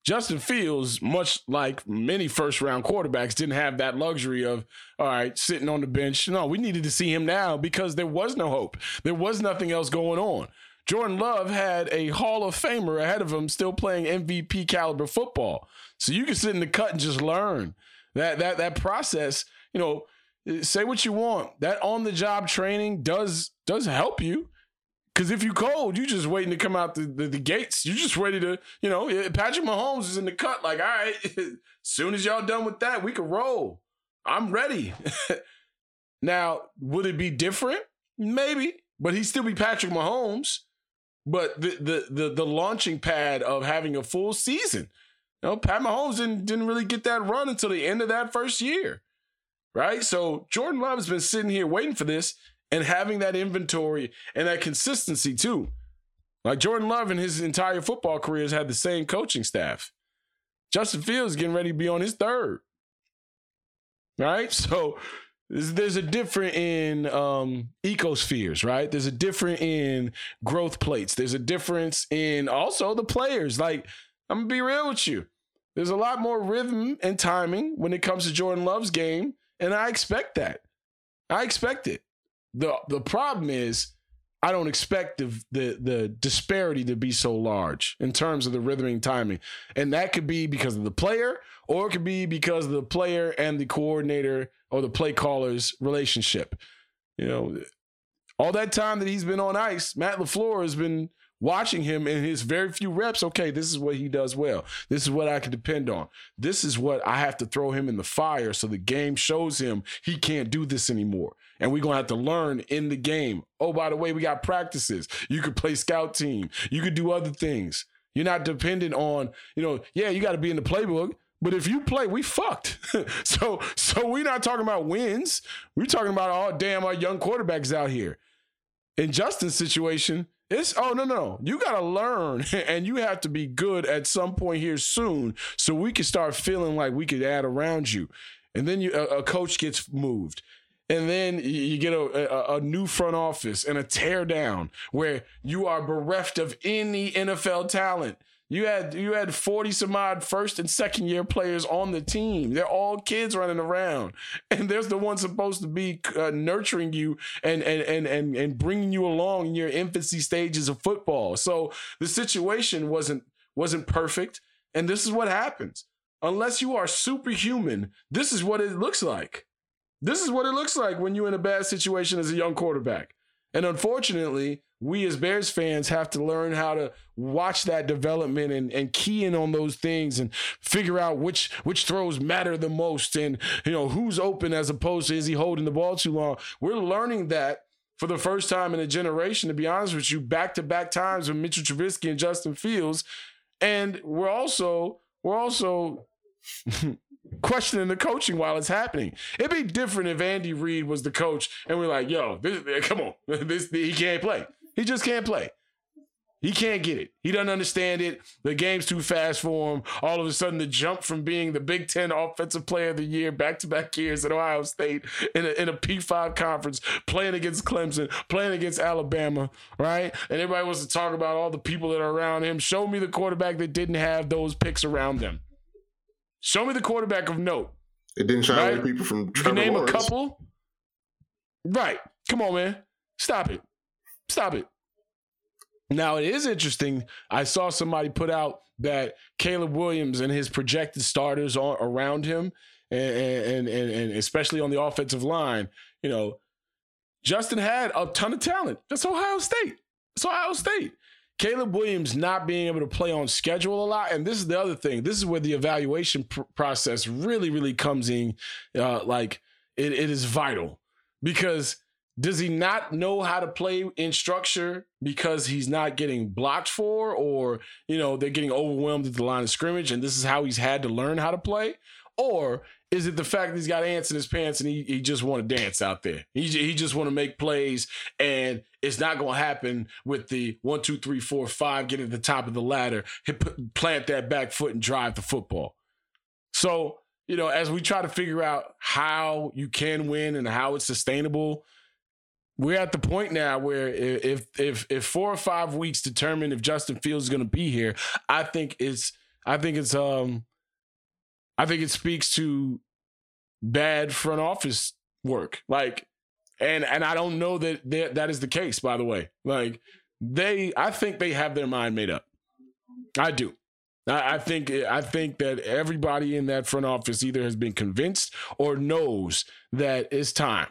Justin Fields, much like many first round quarterbacks, didn't have that luxury of, all right, sitting on the bench. No, we needed to see him now because there was no hope. There was nothing else going on. Jordan Love had a Hall of Famer ahead of him still playing MVP caliber football. So you can sit in the cut and just learn. That that that process, you know, say what you want. That on the job training does does help you. Cause if you cold, you just waiting to come out the, the, the, gates. You're just ready to, you know, Patrick Mahomes is in the cut. Like, all right, soon as y'all done with that, we can roll. I'm ready. now, would it be different? Maybe, but he'd still be Patrick Mahomes but the the the, the launching pad of having a full season. You know, Pat Mahomes didn't, didn't really get that run until the end of that first year. Right? So Jordan Love has been sitting here waiting for this and having that inventory and that consistency too. Like Jordan Love in his entire football career has had the same coaching staff. Justin Fields getting ready to be on his third. Right? So there's a different in um, ecospheres, right? There's a different in growth plates. There's a difference in also the players. Like, I'm gonna be real with you. There's a lot more rhythm and timing when it comes to Jordan Love's game, and I expect that. I expect it. the The problem is, I don't expect the, the the disparity to be so large in terms of the rhythm and timing, and that could be because of the player, or it could be because of the player and the coordinator or the play caller's relationship. You know, all that time that he's been on ice, Matt LaFleur has been watching him in his very few reps. Okay, this is what he does well. This is what I can depend on. This is what I have to throw him in the fire so the game shows him he can't do this anymore. And we're to have to learn in the game. Oh, by the way, we got practices. You could play scout team. You could do other things. You're not dependent on, you know, yeah, you got to be in the playbook, but if you play, we fucked. so so we're not talking about wins. We're talking about oh damn our young quarterbacks out here. In Justin's situation, it's oh no no you got to learn and you have to be good at some point here soon so we can start feeling like we could add around you. And then you, a, a coach gets moved. And then you get a, a, a, new front office and a tear down where you are bereft of any NFL talent. You had you had 40 some odd first and second year players on the team. They're all kids running around. And there's the one supposed to be uh, nurturing you and, and and and and bringing you along in your infancy stages of football. So the situation wasn't wasn't perfect and this is what happens. Unless you are superhuman, this is what it looks like. This is what it looks like when you're in a bad situation as a young quarterback. And unfortunately, we as Bears fans have to learn how to watch that development and, and key in on those things and figure out which which throws matter the most and you know who's open as opposed to is he holding the ball too long. We're learning that for the first time in a generation, to be honest with you, back to back times with Mitchell Trubisky and Justin Fields. And we're also we're also questioning the coaching while it's happening. It'd be different if Andy Reid was the coach and we're like, yo, this, come on, this he can't play. He just can't play. He can't get it. He doesn't understand it. The game's too fast for him. All of a sudden, the jump from being the Big Ten Offensive Player of the Year back to back years at Ohio State in a, in a P5 conference, playing against Clemson, playing against Alabama, right? And everybody wants to talk about all the people that are around him. Show me the quarterback that didn't have those picks around them. Show me the quarterback of note. It didn't shine right? people from Trevor you name Lawrence. a couple. Right. Come on, man. Stop it. Stop it. Now it is interesting. I saw somebody put out that Caleb Williams and his projected starters are around him, and, and and and especially on the offensive line, you know, Justin had a ton of talent. That's Ohio State. That's Ohio State. Caleb Williams not being able to play on schedule a lot, and this is the other thing. This is where the evaluation pr- process really, really comes in. Uh, like it, it is vital because does he not know how to play in structure because he's not getting blocked for, or you know they're getting overwhelmed at the line of scrimmage, and this is how he's had to learn how to play, or is it the fact that he's got ants in his pants and he, he just want to dance out there? He, he just want to make plays and it's not going to happen with the one, two, three, four, five, get at the top of the ladder, hit, plant that back foot and drive the football. So, you know, as we try to figure out how you can win and how it's sustainable, we're at the point now where if if if four or five weeks determine if Justin Fields is going to be here, I think it's I think it's um I think it speaks to bad front office work. Like, and and I don't know that that is the case. By the way, like they, I think they have their mind made up. I do. I, I think I think that everybody in that front office either has been convinced or knows that it's time.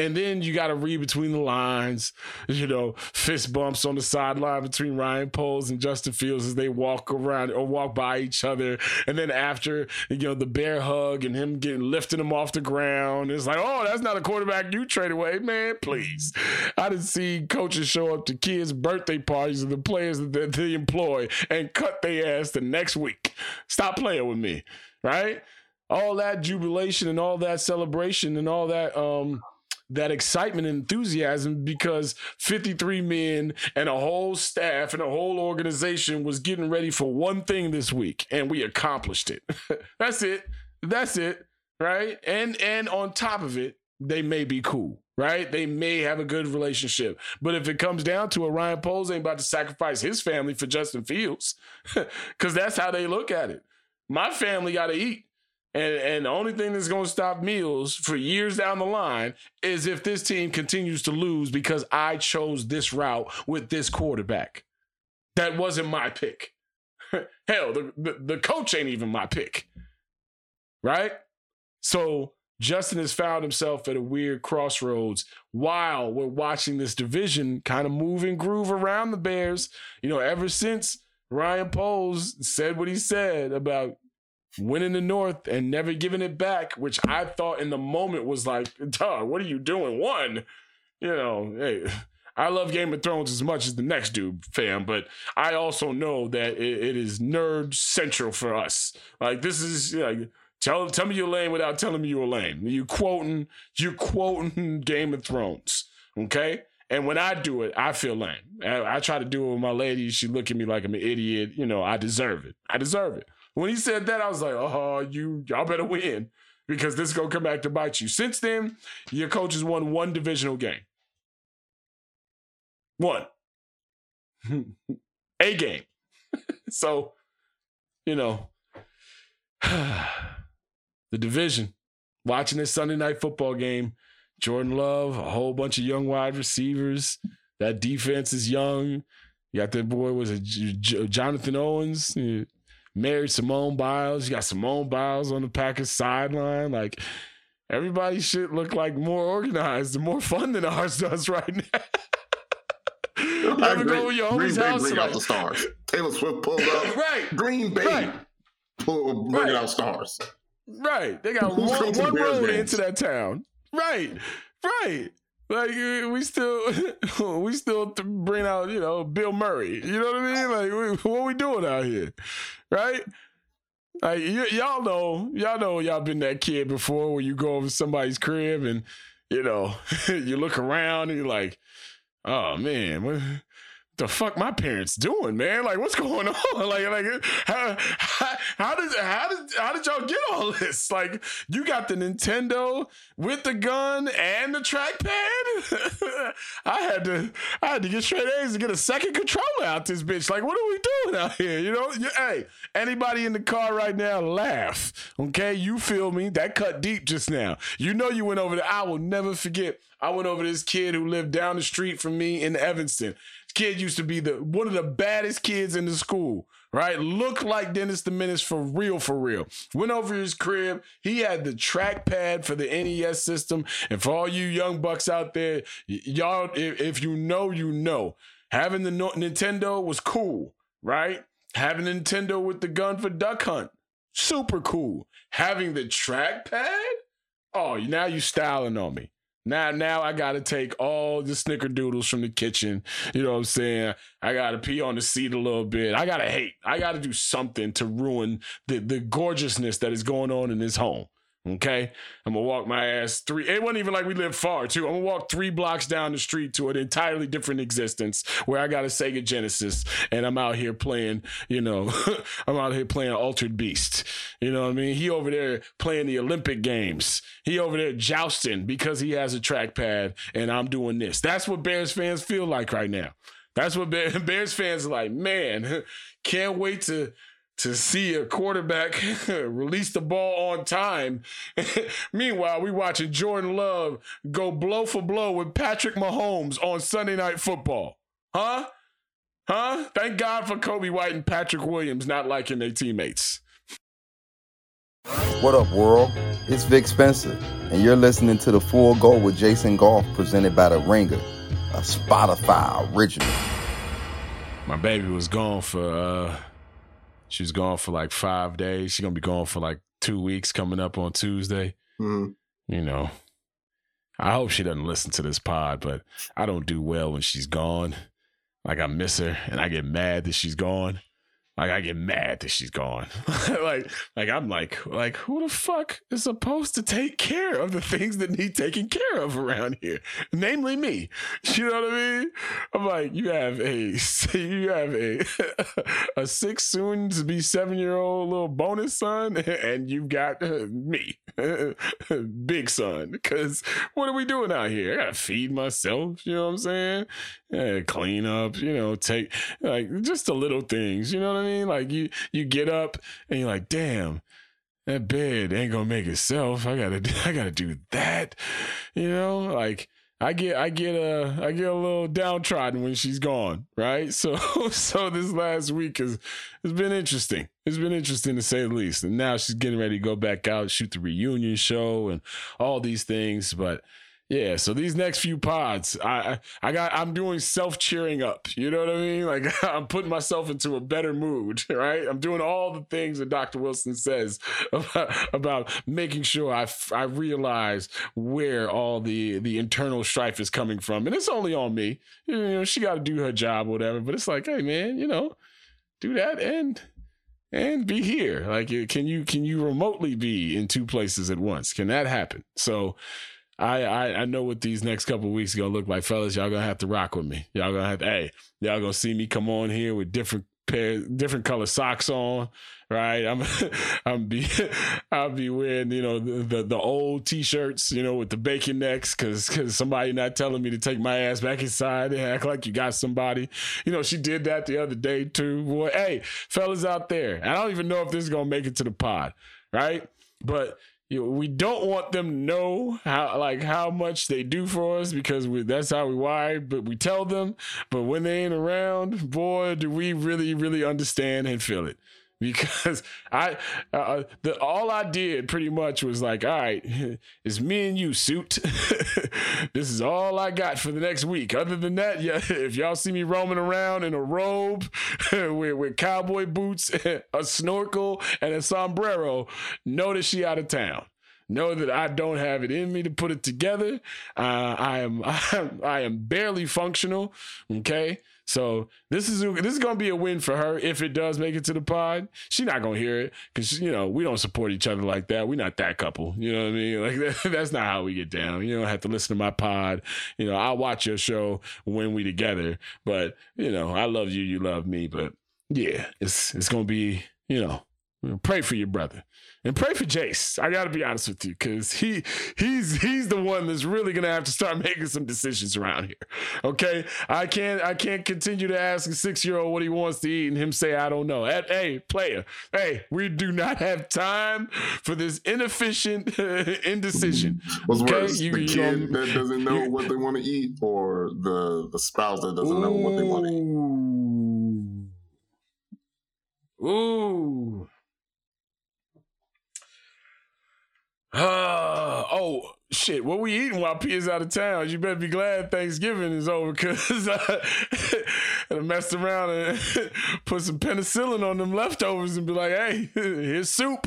And then you got to read between the lines, you know, fist bumps on the sideline between Ryan Poles and Justin Fields as they walk around or walk by each other. And then after, you know, the bear hug and him getting lifting him off the ground, it's like, oh, that's not a quarterback you trade away, man. Please. I didn't see coaches show up to kids' birthday parties of the players that they employ and cut their ass the next week. Stop playing with me, right? All that jubilation and all that celebration and all that um that excitement and enthusiasm because 53 men and a whole staff and a whole organization was getting ready for one thing this week and we accomplished it. That's it. That's it, right? And and on top of it, they may be cool, right? They may have a good relationship. But if it comes down to it, Ryan Poles ain't about to sacrifice his family for Justin Fields because that's how they look at it. My family got to eat. And, and the only thing that's going to stop meals for years down the line is if this team continues to lose because I chose this route with this quarterback. That wasn't my pick. Hell, the, the, the coach ain't even my pick. Right? So Justin has found himself at a weird crossroads while we're watching this division kind of move and groove around the Bears. You know, ever since Ryan Poles said what he said about winning the North and never giving it back, which I thought in the moment was like, duh, what are you doing? One, you know, hey, I love Game of Thrones as much as the next dude, fam, but I also know that it, it is nerd central for us. Like this is like tell tell me you're lame without telling me you're lame. You quoting you quoting Game of Thrones, okay? And when I do it, I feel lame. I, I try to do it with my lady. She look at me like I'm an idiot. You know, I deserve it. I deserve it. When he said that, I was like, oh, you y'all better win because this is gonna come back to bite you. Since then, your coach has won one divisional game. One. A game. so, you know, the division, watching this Sunday night football game, Jordan Love, a whole bunch of young wide receivers. That defense is young. You got that boy was a J- J- Jonathan Owens, married Simone Biles. You got Simone Biles on the Packers sideline. Like everybody should look like more organized and more fun than ours does right now. you ever go to your Green homie's Bay house? bring like- out the stars. Taylor Swift pulled up. right, Green Bay Right. pull, bring Right. out stars. Right. They got Who's one, one road games? into that town. Right. Right. Like we still we still bring out, you know, Bill Murray. You know what I mean? Like we, what we doing out here? Right? Like y- y'all know, y'all know y'all been that kid before where you go over somebody's crib and you know, you look around and you're like, "Oh man, what the fuck my parents doing, man? Like, what's going on? Like, like, how, how, how did how did how did y'all get all this? Like, you got the Nintendo with the gun and the trackpad. I had to I had to get straight A's to get a second controller out this bitch. Like, what are we doing out here? You know, you, hey, anybody in the car right now, laugh. Okay, you feel me? That cut deep just now. You know, you went over there. I will never forget. I went over this kid who lived down the street from me in Evanston. Kid used to be the one of the baddest kids in the school, right? Looked like Dennis the Menace for real, for real. Went over his crib. He had the trackpad for the NES system. And for all you young bucks out there, y- y'all, if, if you know, you know. Having the no- Nintendo was cool, right? Having Nintendo with the gun for Duck Hunt, super cool. Having the trackpad, oh, now you styling on me. Now, now I gotta take all the snickerdoodles from the kitchen. You know what I'm saying? I gotta pee on the seat a little bit. I gotta hate. I gotta do something to ruin the the gorgeousness that is going on in this home. Okay, I'm gonna walk my ass three. It wasn't even like we lived far too. I'm gonna walk three blocks down the street to an entirely different existence where I got a Sega Genesis and I'm out here playing. You know, I'm out here playing Altered Beast. You know what I mean? He over there playing the Olympic Games. He over there jousting because he has a trackpad and I'm doing this. That's what Bears fans feel like right now. That's what Bears fans are like. Man, can't wait to to see a quarterback release the ball on time. Meanwhile, we watching Jordan Love go blow for blow with Patrick Mahomes on Sunday Night Football. Huh? Huh? Thank God for Coby White and Patrick Williams not liking their teammates. What up, world? It's Vic Spencer, and you're listening to The Full Go with Jason Goff presented by The Ringer, a Spotify original. My baby was gone for uh she was gone for like five days. She's gonna be gone for like two weeks coming up on Tuesday. Mhm. You know. I hope she doesn't listen to this pod, but I don't do well when she's gone. Like I miss her and I get mad that she's gone. Like I get mad that she's gone. like like I'm like like who the fuck is supposed to take care of the things that need taken care of around here? Namely me. You know what I mean? I'm like you have a you have a a six soon to be seven year old little bonus son, and you've got uh, me, big son. Because what are we doing out here? I gotta feed myself. You know what I'm saying? Yeah, clean up. You know, take like just the little things. You know what I mean? Like you you get up and you're like, damn. That bed ain't gonna make itself. I gotta, I gotta do that. You know, like I get, I get a, I get a little downtrodden when she's gone, right? So, so this last week has, has been interesting. It's been interesting to say the least. And now she's getting ready to go back out, shoot the reunion show, and all these things. But yeah, so these next few pods, I I, got I'm doing self cheering up. You know what I mean? Like I'm putting myself into a better mood, right? I'm doing all the things that Dr. Wilson says about, about making sure I I realize where all the the internal strife is coming from, and it's only on me. You know, she got to do her job, or whatever. But it's like, hey, man, you know, do that and and be here. Like, can you can you remotely be in two places at once? Can that happen? So. I, I I know what these next couple weeks gonna look like, fellas. Y'all gonna have to rock with me. Y'all gonna have to, hey, y'all gonna see me come on here with different pair different color socks on, right? I'm I'm be I'll be wearing you know the, the, the old t-shirts, you know, with the bacon necks, cause cause somebody not telling me to take my ass back inside and act like you got somebody. You know, she did that the other day too. Boy, hey, fellas out there, I don't even know if this is gonna make it to the pod, right? But we don't want them to know how like how much they do for us because we, that's how we wired. But we tell them. But when they ain't around, boy, do we really really understand and feel it. Because I, uh, the all I did pretty much was like, all right, it's me and you, suit. this is all I got for the next week. Other than that, yeah, if y'all see me roaming around in a robe with, with cowboy boots, a snorkel, and a sombrero, know that she out of town know that I don't have it in me to put it together. Uh, I am I am barely functional. Okay, so this is this is gonna be a win for her if it does make it to the pod. She's not gonna hear it because you know we don't support each other like that. We're not that couple. You know what I mean? Like that, that's not how we get down. You don't have to listen to my pod. You know I'll watch your show when we together. But you know I love you. You love me. But yeah, it's it's gonna be you know pray for your brother and pray for Jace. I got to be honest with you because he he's he's the one that's really gonna have to start making some decisions around here. Okay, I can't I can't continue to ask a six year old what he wants to eat and him say I don't know. At, hey, player, hey, we do not have time for this inefficient indecision. What's okay? worse, You- the you kid know- that doesn't know what they want to eat, or the the spouse that doesn't know what they want to eat? Ooh. Ooh. Uh, oh shit! What we eating while P is out of town? You better be glad Thanksgiving is over, cause I, I messed around and put some penicillin on them leftovers and be like, "Hey, here's soup."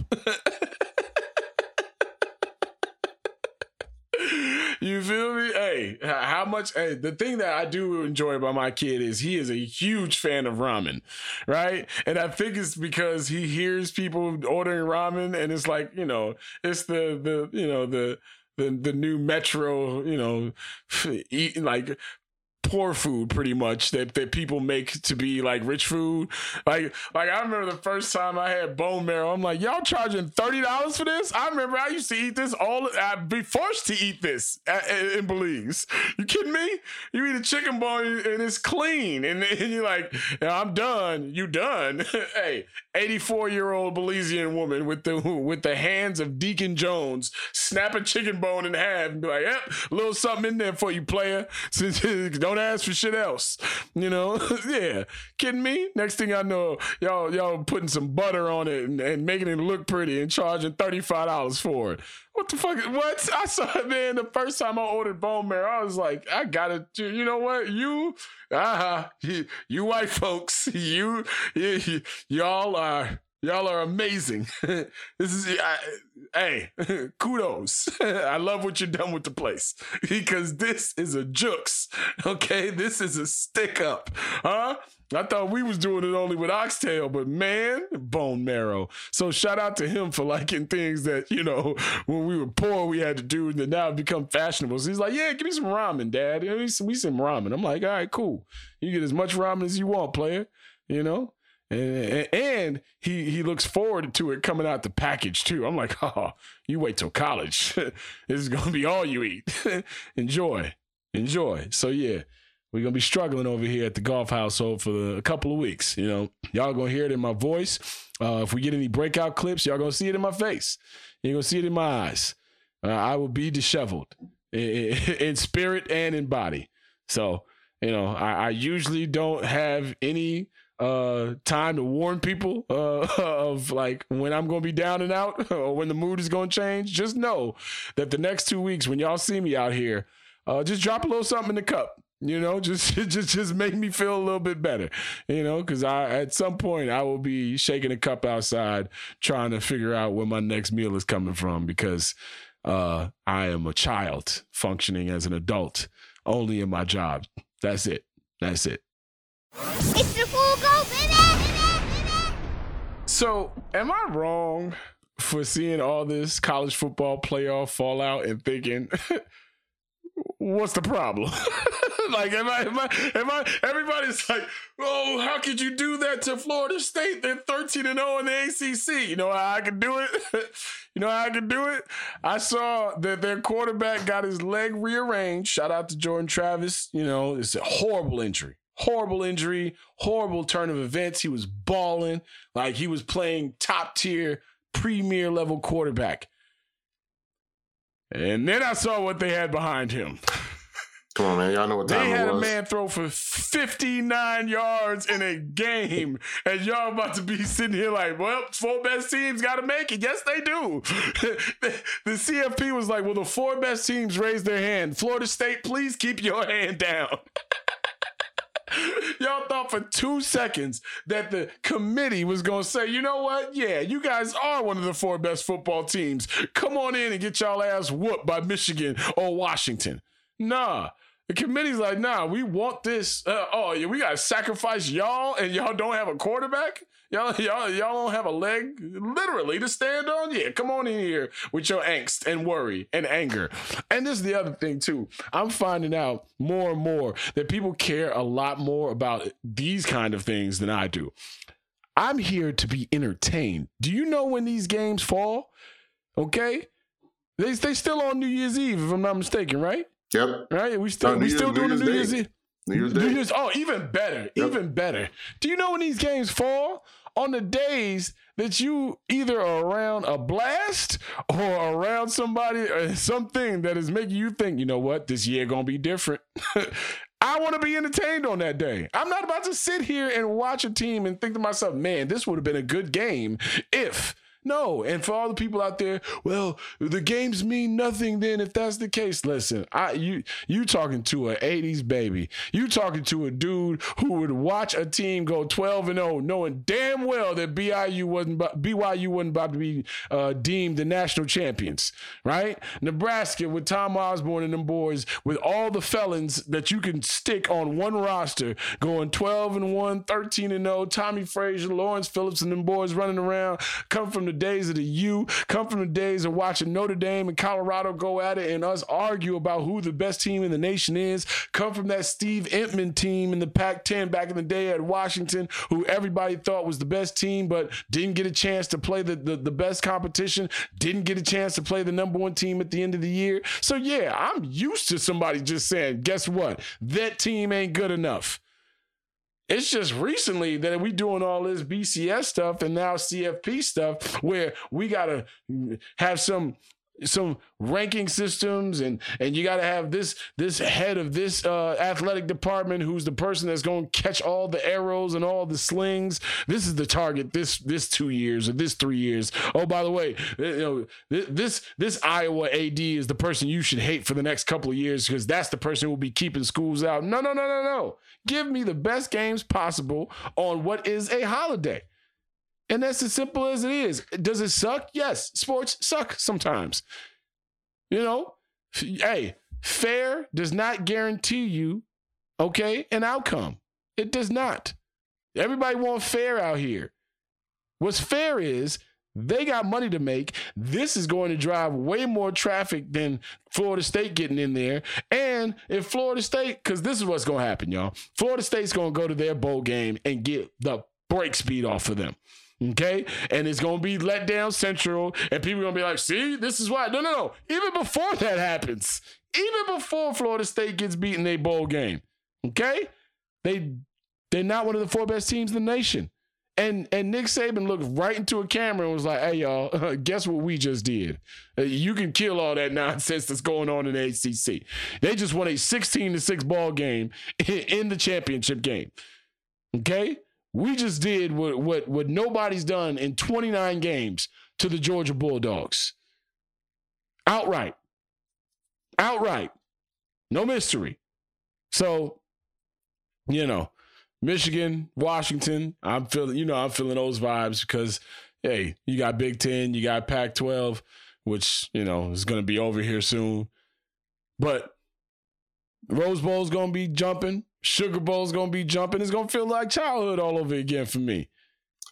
You feel me? Hey, how much? Hey, the thing that I do enjoy about my kid is he is a huge fan of ramen, right? And I think it's because he hears people ordering ramen, and it's like you know, it's the the you know the the the new metro, you know, eating like poor food pretty much that, that people make to be like rich food. Like like I remember the first time I had bone marrow, I'm like, y'all charging thirty dollars for this? I remember I used to eat this all I'd be forced to eat this at, at- in Belize. You kidding me? You eat a chicken bone and it's clean, and, and you're like, I'm done. You done? hey, 84 year old Belizean woman with the with the hands of Deacon Jones snap a chicken bone in half and be like, yep, a little something in there for you, player. Don't ask for shit else. You know? yeah. Kidding me? Next thing I know, y'all y'all putting some butter on it and, and making it look pretty and charging $35 for it. What the fuck? What? I saw it, man. The first time I ordered bone marrow, I was like, I gotta, you know what? You, uh-huh, you, you white folks, you, you, y'all are, y'all are amazing. this is, I, hey, kudos. I love what you've done with the place because this is a jukes. Okay, this is a stick up, huh? I thought we was doing it only with oxtail, but man, bone marrow. So shout out to him for liking things that you know when we were poor we had to do, and now have become fashionable. So he's like, "Yeah, give me some ramen, Dad. We some ramen." I'm like, "All right, cool. You get as much ramen as you want, player. You know." And, he he looks forward to it coming out the package too. I'm like, oh, you wait till college. this is gonna be all you eat. enjoy, enjoy. So yeah, we're gonna be struggling over here at the Goff household for a couple of weeks. You know, y'all gonna hear it in my voice. Uh, if we get any breakout clips, y'all gonna see it in my face. You're gonna see it in my eyes. Uh, I will be disheveled in, in spirit and in body. So you know, I, I usually don't have any uh time to warn people uh of like when I'm gonna be down and out or when the mood is gonna change. Just know that the next two weeks when y'all see me out here, uh just drop a little something in the cup. You know, just just just make me feel a little bit better. You know, because I at some point I will be shaking a cup outside trying to figure out where my next meal is coming from because uh I am a child functioning as an adult only in my job. That's it. That's it. It's the full go, baby! So, am I wrong for seeing all this college football playoff fallout and thinking, what's the problem? like, am I, am I, am I, everybody's like, oh, how could you do that to Florida State? They're 13 and 0 in the ACC. You know how I can do it? you know how I can do it? I saw that their quarterback got his leg rearranged. Shout out to Jordan Travis. You know, it's a horrible injury. Horrible injury, horrible turn of events. He was balling like he was playing top tier, premier level quarterback. And then I saw what they had behind him. Come on, man. Y'all know what time They had a man throw for 59 yards in a game, and y'all about to be sitting here like, well, four best teams got to make it. Yes, they do. the CFP was like, well, the four best teams raised their hand. Florida State, please keep your hand down. Y'all thought for two seconds that the committee was going to say, you know what? Yeah, you guys are one of the four best football teams. Come on in and get y'all ass whooped by Michigan or Washington. Nah. The committee's like, nah, we want this. Uh, oh, yeah, we got to sacrifice y'all and y'all don't have a quarterback? Y'all, y'all, y'all don't have a leg, literally, to stand on? Yeah, come on in here with your angst and worry and anger. And this is the other thing, too. I'm finding out more and more that people care a lot more about these kind of things than I do. I'm here to be entertained. Do you know when these games fall? Okay? They, they still on New Year's Eve, if I'm not mistaken, right? Yep. Right? We still No, we Year's- still doing the Year's New Year's. Eve. New Year's New Day. Year's- oh, even better. Even better. Do you know when these games fall? On the days that you either are around a blast or around somebody or something that is making you think, you know what, this year gonna be different. I want to be entertained on that day. I'm not about to sit here and watch a team and think to myself, man, this would have been a good game if. No, and for all the people out there, well, the games mean nothing then if that's the case. Listen, I you you talking to a 80s baby. You talking to a dude who would watch a team go 12 and 0 knowing damn well that BYU wasn't BYU wasn't about to be uh, deemed the national champions, right? Nebraska with Tom Osborne and them boys with all the felons that you can stick on one roster going 12 and 1, 13 and 0, Tommie Frazier, Lawrence Phillips and them boys running around, come from the days of the U, come from the days of watching Notre Dame and Colorado go at it and us argue about who the best team in the nation is, come from that Steve Emtman team in the Pac-10 back in the day at Washington, who everybody thought was the best team, but didn't get a chance to play the, the, the best competition, didn't get a chance to play the number one team at the end of the year. So yeah, I'm used to somebody just saying, guess what? That team ain't good enough. It's just recently that we doing all this BCS stuff and now CFP stuff where we gotta have some some ranking systems and and you got to have this this head of this uh, athletic department who's the person that's going to catch all the arrows and all the slings. This is the target this this two years or this three years. Oh by the way you know this this iowa ad is the person you should hate for the next couple of years because that's the person who will be keeping schools out. No no no no no. Give me the best games possible on what is a holiday and that's as simple as it is. Does it suck? Yes. Sports suck sometimes. You know, hey, fair does not guarantee you, okay, an outcome. It does not. Everybody want fair out here. What's fair is they got money to make. This is going to drive way more traffic than Florida State getting in there. And if Florida State, because this is what's going to happen, y'all. Florida State's going to go to their bowl game and get the break speed off of them. Okay. And it's going to be let down central. And people are going to be like, see, this is why. No, no, no. Even before that happens, even before Florida State gets beaten a bowl game, okay? They, they're not one of the four best teams in the nation. And and Nick Saban looked right into a camera and was like, "Hey y'all, guess what we just did? Uh, You can kill all that nonsense that's going on in the ACC. They just won a 16 to six ball game in the championship game. Okay, we just did what what what nobody's done in 29 games to the Georgia Bulldogs. Outright, outright, no mystery. So, you know." Michigan, Washington. I'm feeling, you know, I'm feeling those vibes because, hey, you got Big Ten, you got Pac 12, which, you know, is going to be over here soon. But Rose Bowl's going to be jumping. Sugar Bowl's to be jumping. It's to feel like childhood all over again for me.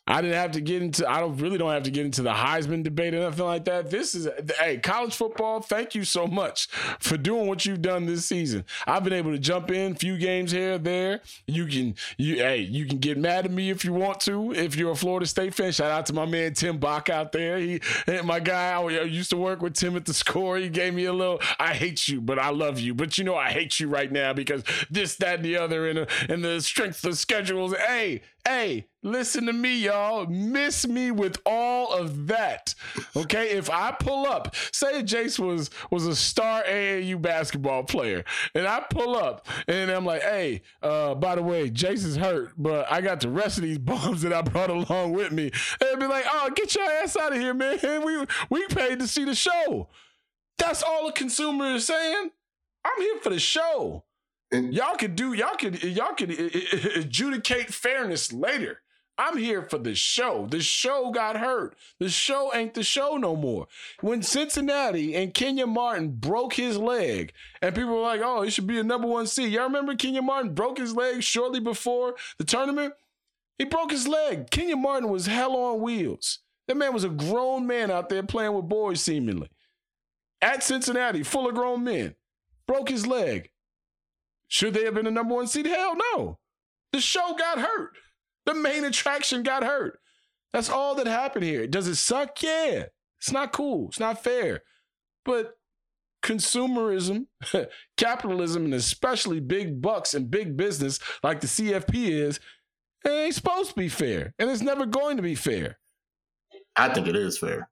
I didn't have to get into. I don't really don't have to get into the Heisman debate or nothing like that. This is hey, college football. Thank you so much for doing what you've done this season. I've been able to jump in few games here there. You can you hey you can get mad at me if you want to. If you're a Florida State fan, shout out to my man Tim Bach out there. He my guy. I used to work with Tim at the score. He gave me a little. I hate you, but I love you. But you know I hate you right now because this, that, and the other, and and the strength of schedules. Hey, Hey, listen to me, y'all. Miss me with all of that. Okay, if I pull up, say Jace was was a star AAU basketball player, and I pull up and I'm like, hey, uh, by the way, Jace is hurt, but I got the rest of these bombs that I brought along with me. They'd be like, oh, get your ass out of here, man. We we paid to see the show. That's all the consumer is saying. I'm here for the show. And y'all could do y'all could y'all could eh, eh, eh, adjudicate fairness later. I'm here for the show. The show got hurt. The show ain't the show no more. When Cincinnati and Kenyon Martin broke his leg, and people were like, "Oh, he should be a number one seed." Y'all remember Kenyon Martin broke his leg shortly before the tournament? He broke his leg. Kenyon Martin was hell on wheels. That man was a grown man out there playing with boys, seemingly. At Cincinnati, full of grown men. Broke his leg. Should they have been the number one seed? Hell no. The show got hurt. The main attraction got hurt. That's all that happened here. Does it suck? Yeah. It's not cool. It's not fair. But consumerism, capitalism, and especially big bucks and big business like the CFP is, it ain't supposed to be fair. And it's never going to be fair. I think it is fair.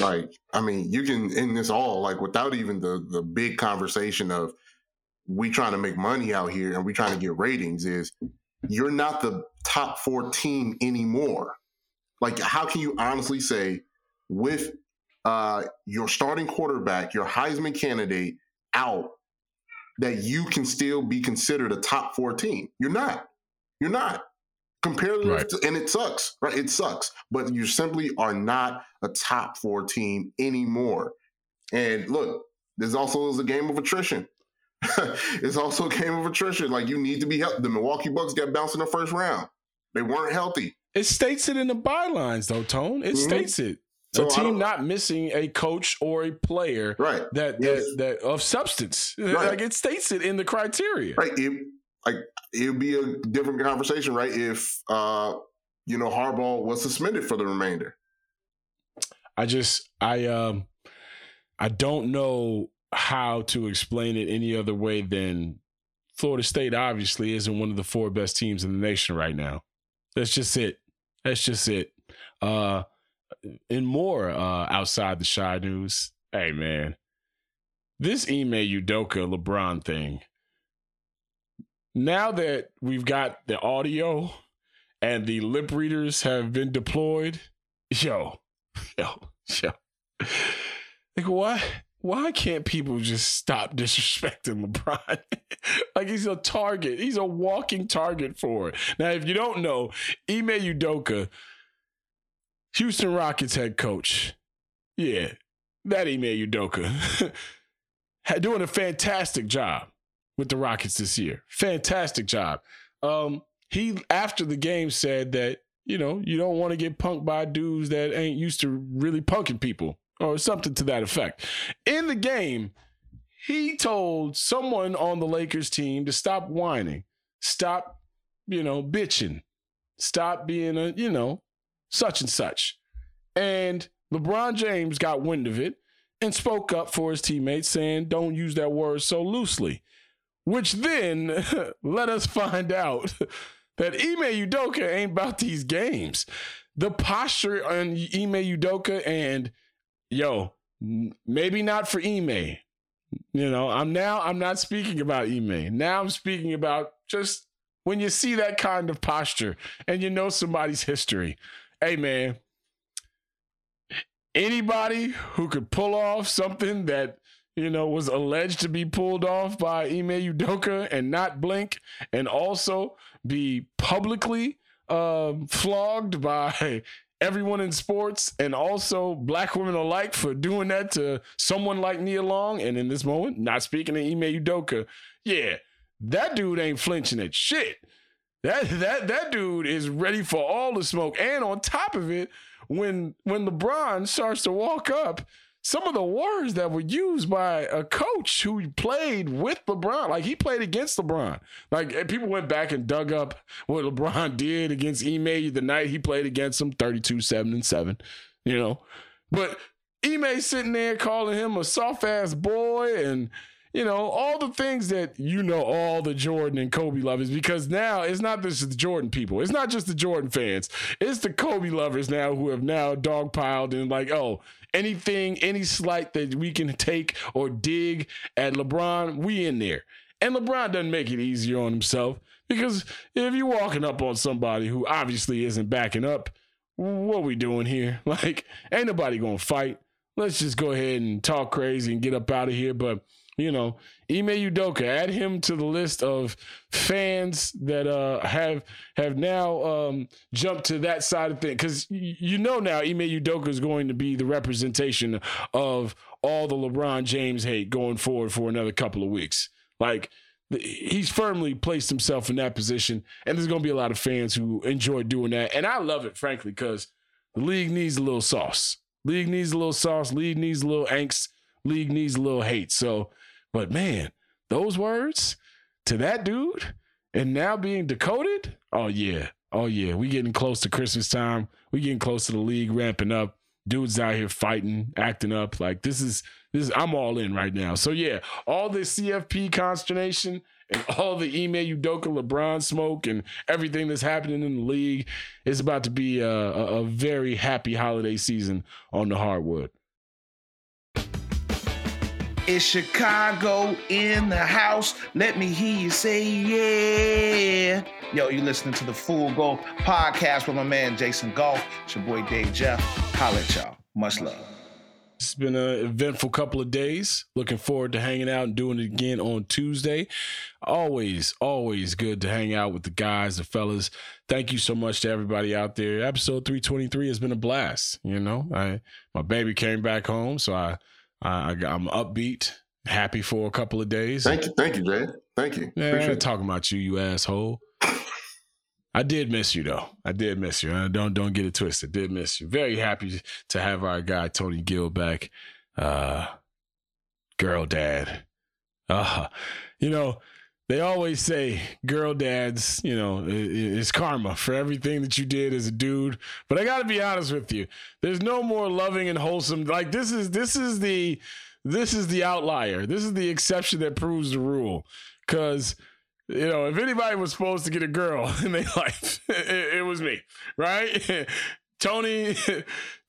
Like, I mean, you can end this all like without even the the big conversation of we trying to make money out here and we trying to get ratings is you're not the top four team anymore. Like, how can you honestly say with uh, your starting quarterback, your Heisman candidate out, that you can still be considered a top four team? You're not. You're not. Compared right. to, and it sucks, right? It sucks, but you simply are not a top four team anymore. And look, there's also is a game of attrition. it's also a game of attrition. Like you need to be healthy. The Milwaukee Bucks got bounced in the first round. They weren't healthy. It states it in the bylines, though, Tone. It mm-hmm. states it. So a team not missing a coach or a player right. that, yes. that, that of substance. Right. Like it states it in the criteria. Right. It, like it would be a different conversation, right? If uh, you know, Harbaugh was suspended for the remainder. I just I um I don't know how to explain it any other way than Florida State obviously isn't one of the four best teams in the nation right now. That's just it. That's just it. Uh and more uh outside the shy news. Hey man. This Ime Udoka LeBron thing. Now that we've got the audio and the lip readers have been deployed, yo, yo, yo. Like what? Why can't people just stop disrespecting LeBron? like he's a target. He's a walking target for it. Now, if you don't know, Ime Udoka, Houston Rockets head coach. Yeah, that Ime Udoka. doing a fantastic job with the Rockets this year. Fantastic job. Um, he after the game said that, you know, you don't want to get punked by dudes that ain't used to really punking people or something to that effect. In the game, he told someone on the Lakers team to stop whining, stop, you know, bitching, stop being a, you know, such and such. And LeBron James got wind of it and spoke up for his teammates, saying, don't use that word so loosely. Which then let us find out that Ime Udoka ain't about these games. The posture on Ime Udoka and yo, maybe not for Ime. You know, I'm now I'm not speaking about Ime. Now I'm speaking about just when you see that kind of posture and you know somebody's history. Hey man, anybody who could pull off something that you know was alleged to be pulled off by Ime Udoka and not blink, and also be publicly um, flogged by everyone in sports and also black women alike for doing that to someone like Nia Long. And in this moment, not speaking to Ime Udoka, yeah, that dude ain't flinching at shit. That that that dude is ready for all the smoke. And on top of it, when when LeBron starts to walk up, some of the words that were used by a coach who played with LeBron, like he played against LeBron. Like eh, people went back and dug up what LeBron did against Ime the night he played against him, 32, 7, and 7. You know. But Ime sitting there calling him a soft ass boy and you know, all the things that you know all the Jordan and Kobe lovers, because now it's not just the Jordan people. It's not just the Jordan fans. It's the Kobe lovers now who have now dogpiled and like, oh, anything, any slight that we can take or dig at LeBron, we in there. And LeBron doesn't make it easier on himself because if you're walking up on somebody who obviously isn't backing up, what we doing here? Like, ain't nobody gonna fight. Let's just go ahead and talk crazy and get up out of here. But you know, Ime Udoka, add him to the list of fans that uh, have have now um, jumped to that side of things. Because you know now Ime Udoka is going to be the representation of all the LeBron James hate going forward for another couple of weeks. Like he's firmly placed himself in that position, and there's going to be a lot of fans who enjoy doing that, and I love it, frankly, because the league needs a little sauce. League needs a little sauce. League needs a little angst. League needs a little hate. So but man, those words to that dude and now being decoded, oh yeah. Oh yeah. We getting close to Christmas time. We getting close to the league ramping up. Dudes out here fighting, acting up. Like this is this is, I'm all in right now. So yeah, all this CFP consternation and all the Ime Udoka LeBron smoke and everything that's happening in the league is about to be a, a, a very happy holiday season on the hardwood. It's Chicago in the house. Let me hear you say yeah. Yo, you listening to the Full Go podcast with my man Jason Goff. It's your boy Dave Jeff. Holla at y'all. Much love. It's been an eventful couple of days. Looking forward to hanging out and doing it again on Tuesday. Always, always good to hang out with the guys, the fellas. Thank you so much to everybody out there. Episode 323 has been a blast. You know, I my baby came back home, so I I, am upbeat, happy for a couple of days. Thank you, thank you, Jay. Thank you. Yeah, Appreciate I ain't talking about you, you asshole. I did miss you though. I did miss you. don't don't get it twisted. Did miss you. Very happy to have our guy Tony Gill back. Uh, girl dad. Uh, you know, they always say girl dads, you know, is karma for everything that you did as a dude. But I got to be honest with you. There's no more loving and wholesome. Like this is this is the this is the outlier. This is the exception that proves the rule. Cuz you know, if anybody was supposed to get a girl in their life, it, it was me, right? Tony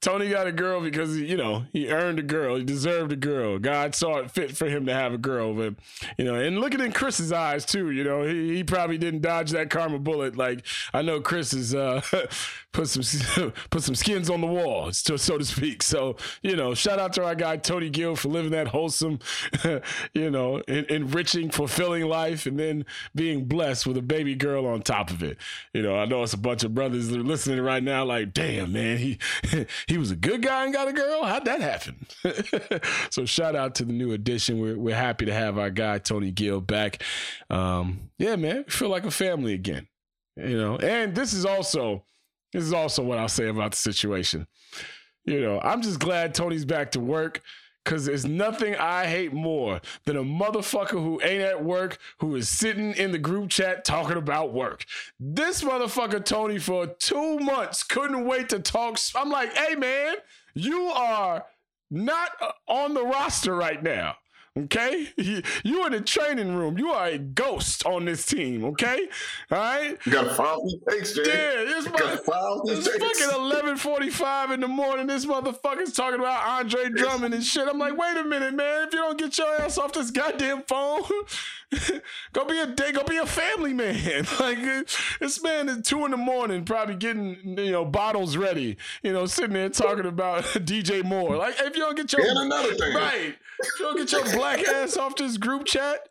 Tony got a girl because you know he earned a girl, he deserved a girl. God saw it fit for him to have a girl, but you know, and looking in Chris's eyes too, you know, he, he probably didn't dodge that karma bullet. Like I know Chris has uh, put some put some skins on the wall, so, so to speak. So you know, shout out to our guy Tony Gill for living that wholesome, you know, en- enriching, fulfilling life, and then being blessed with a baby girl on top of it. You know, I know it's a bunch of brothers that are listening right now, like, damn man, he he was a good guy and got a girl. How'd that happen? so shout out to the new addition. We're we're happy to have our guy Tony Gill back. Um, yeah, man, we feel like a family again. You know, and this is also this is also what I'll say about the situation. You know, I'm just glad Tony's back to work. Cause there's nothing I hate more than a motherfucker who ain't at work who is sitting in the group chat talking about work. This motherfucker Tony for two months couldn't wait to talk. I'm like, hey man, you are not uh, on the roster right now. Okay, you in the training room. You are a ghost on this team. Okay, all right. You got to file these takes. Yeah, it's, it's fucking eleven forty-five in the morning. This motherfucker's talking about Andre Drummond and shit. I'm like, wait a minute, man. If you don't get your ass off this goddamn phone, go be a day. Go be a family man. like this man is two in the morning, probably getting you know bottles ready. You know, sitting there talking about DJ Moore. Like, if you don't get your and another thing, right, don't get your black ass off this group chat.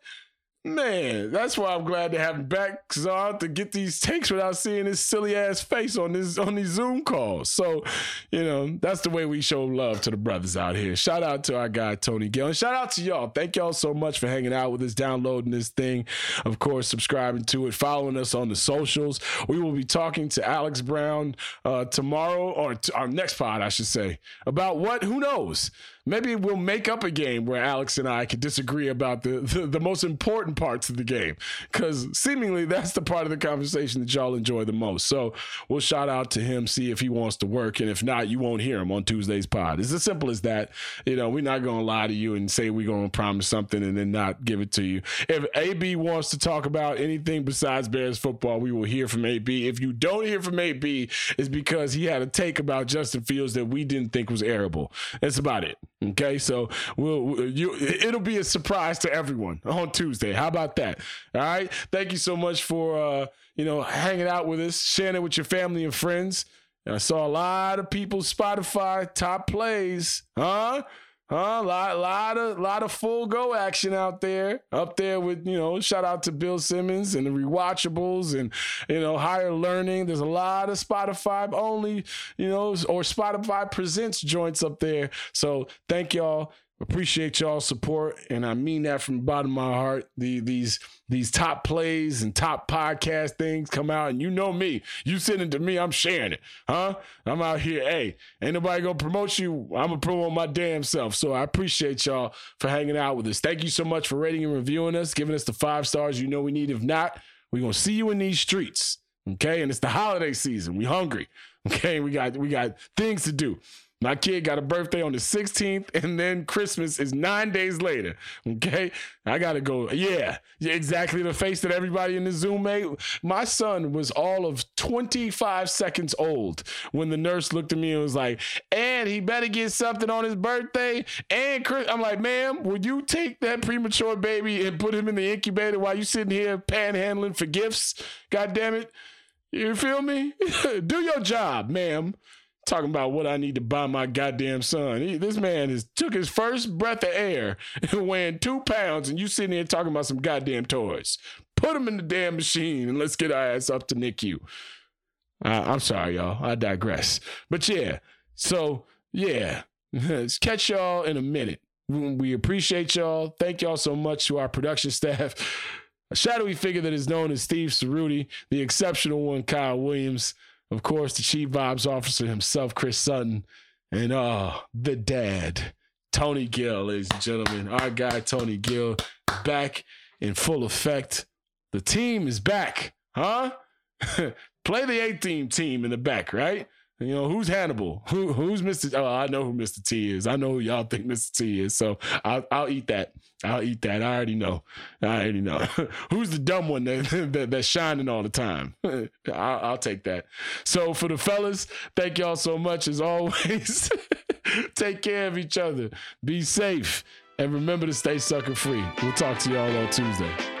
Man, that's why I'm glad to have him back, have to get these takes without seeing his silly ass face on this on these Zoom calls. So, you know, that's the way we show love to the brothers out here. Shout out to our guy Tony Gill, and shout out to y'all. Thank y'all so much for hanging out with us, downloading this thing. Of course, subscribing to it, following us on the socials. We will be talking to Alex Brown uh, tomorrow, or t- our next pod, I should say, about what? Who knows? Maybe we'll make up a game where Alex and I could disagree about the, the, the most important parts of the game. Because seemingly that's the part of the conversation that y'all enjoy the most. So we'll shout out to him, see if he wants to work. And if not, you won't hear him on Tuesday's pod. It's as simple as that. You know, we're not going to lie to you and say we're going to promise something and then not give it to you. If AB wants to talk about anything besides Bears football, we will hear from AB. If you don't hear from AB, it's because he had a take about Justin Fields that we didn't think was airable. That's about it. Okay, so we'll you it'll be a surprise to everyone on Tuesday. How about that? All right. Thank you so much for uh, you know hanging out with us, sharing it with your family and friends. I saw a lot of people Spotify top plays, huh? Huh? A lot, lot of, lot of full go action out there. Up there with, you know, shout out to Bill Simmons and the rewatchables and, you know, higher learning. There's a lot of Spotify only, you know, or Spotify presents joints up there. So thank y'all. Appreciate y'all support, and I mean that from the bottom of my heart. The these these top plays and top podcast things come out, and you know me. You send it to me, I'm sharing it, huh? I'm out here. Hey, ain't nobody gonna promote you. I'm gonna promote my damn self. So I appreciate y'all for hanging out with us. Thank you so much for rating and reviewing us, giving us the five stars you know we need. If not, we're gonna see you in these streets. Okay, and it's the holiday season. We hungry. Okay, we got we got things to do. My kid got a birthday on the 16th, and then Christmas is nine days later. Okay. I got to go. Yeah, yeah, exactly the face that everybody in the Zoom made. My son was all of 25 seconds old when the nurse looked at me and was like, and he better get something on his birthday. And Chris, I'm like, ma'am, would you take that premature baby and put him in the incubator while you sitting here panhandling for gifts? God damn it. You feel me? Do your job, ma'am talking about what I need to buy my goddamn son. He, this man has took his first breath of air and weighing two pounds, and you sitting here talking about some goddamn toys. Put him in the damn machine and let's get our ass up to NICU. Uh, I'm sorry, y'all. I digress. But yeah, so yeah, catch y'all in a minute. We appreciate y'all. Thank y'all so much to our production staff. A shadowy figure that is known as Steve Ceruti, the exceptional one, Kyle Williams. Of course, the chief vibes officer himself, Chris Sutton, and uh, the dad, Tony Gill, ladies and gentlemen. Our guy, Tony Gill, back in full effect. The team is back, huh? Play the A team team in the back, right? You know, who's Hannibal? Who who's Mr. Oh, I know who Mr. T is. I know who y'all think Mr. T is. So I'll I'll eat that. I'll eat that. I already know. I already know. who's the dumb one that, that that's shining all the time? I'll, I'll take that. So for the fellas, thank y'all so much as always. take care of each other. Be safe. And remember to stay sucker free. We'll talk to y'all on Tuesday.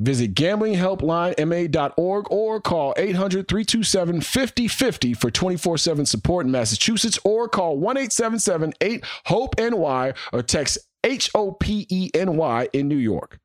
Visit gamblinghelplinema.org or call 800-327-5050 for 24-7 support in Massachusetts or call 1-877-8-HOPE-NY or text H O P E N Y in New York.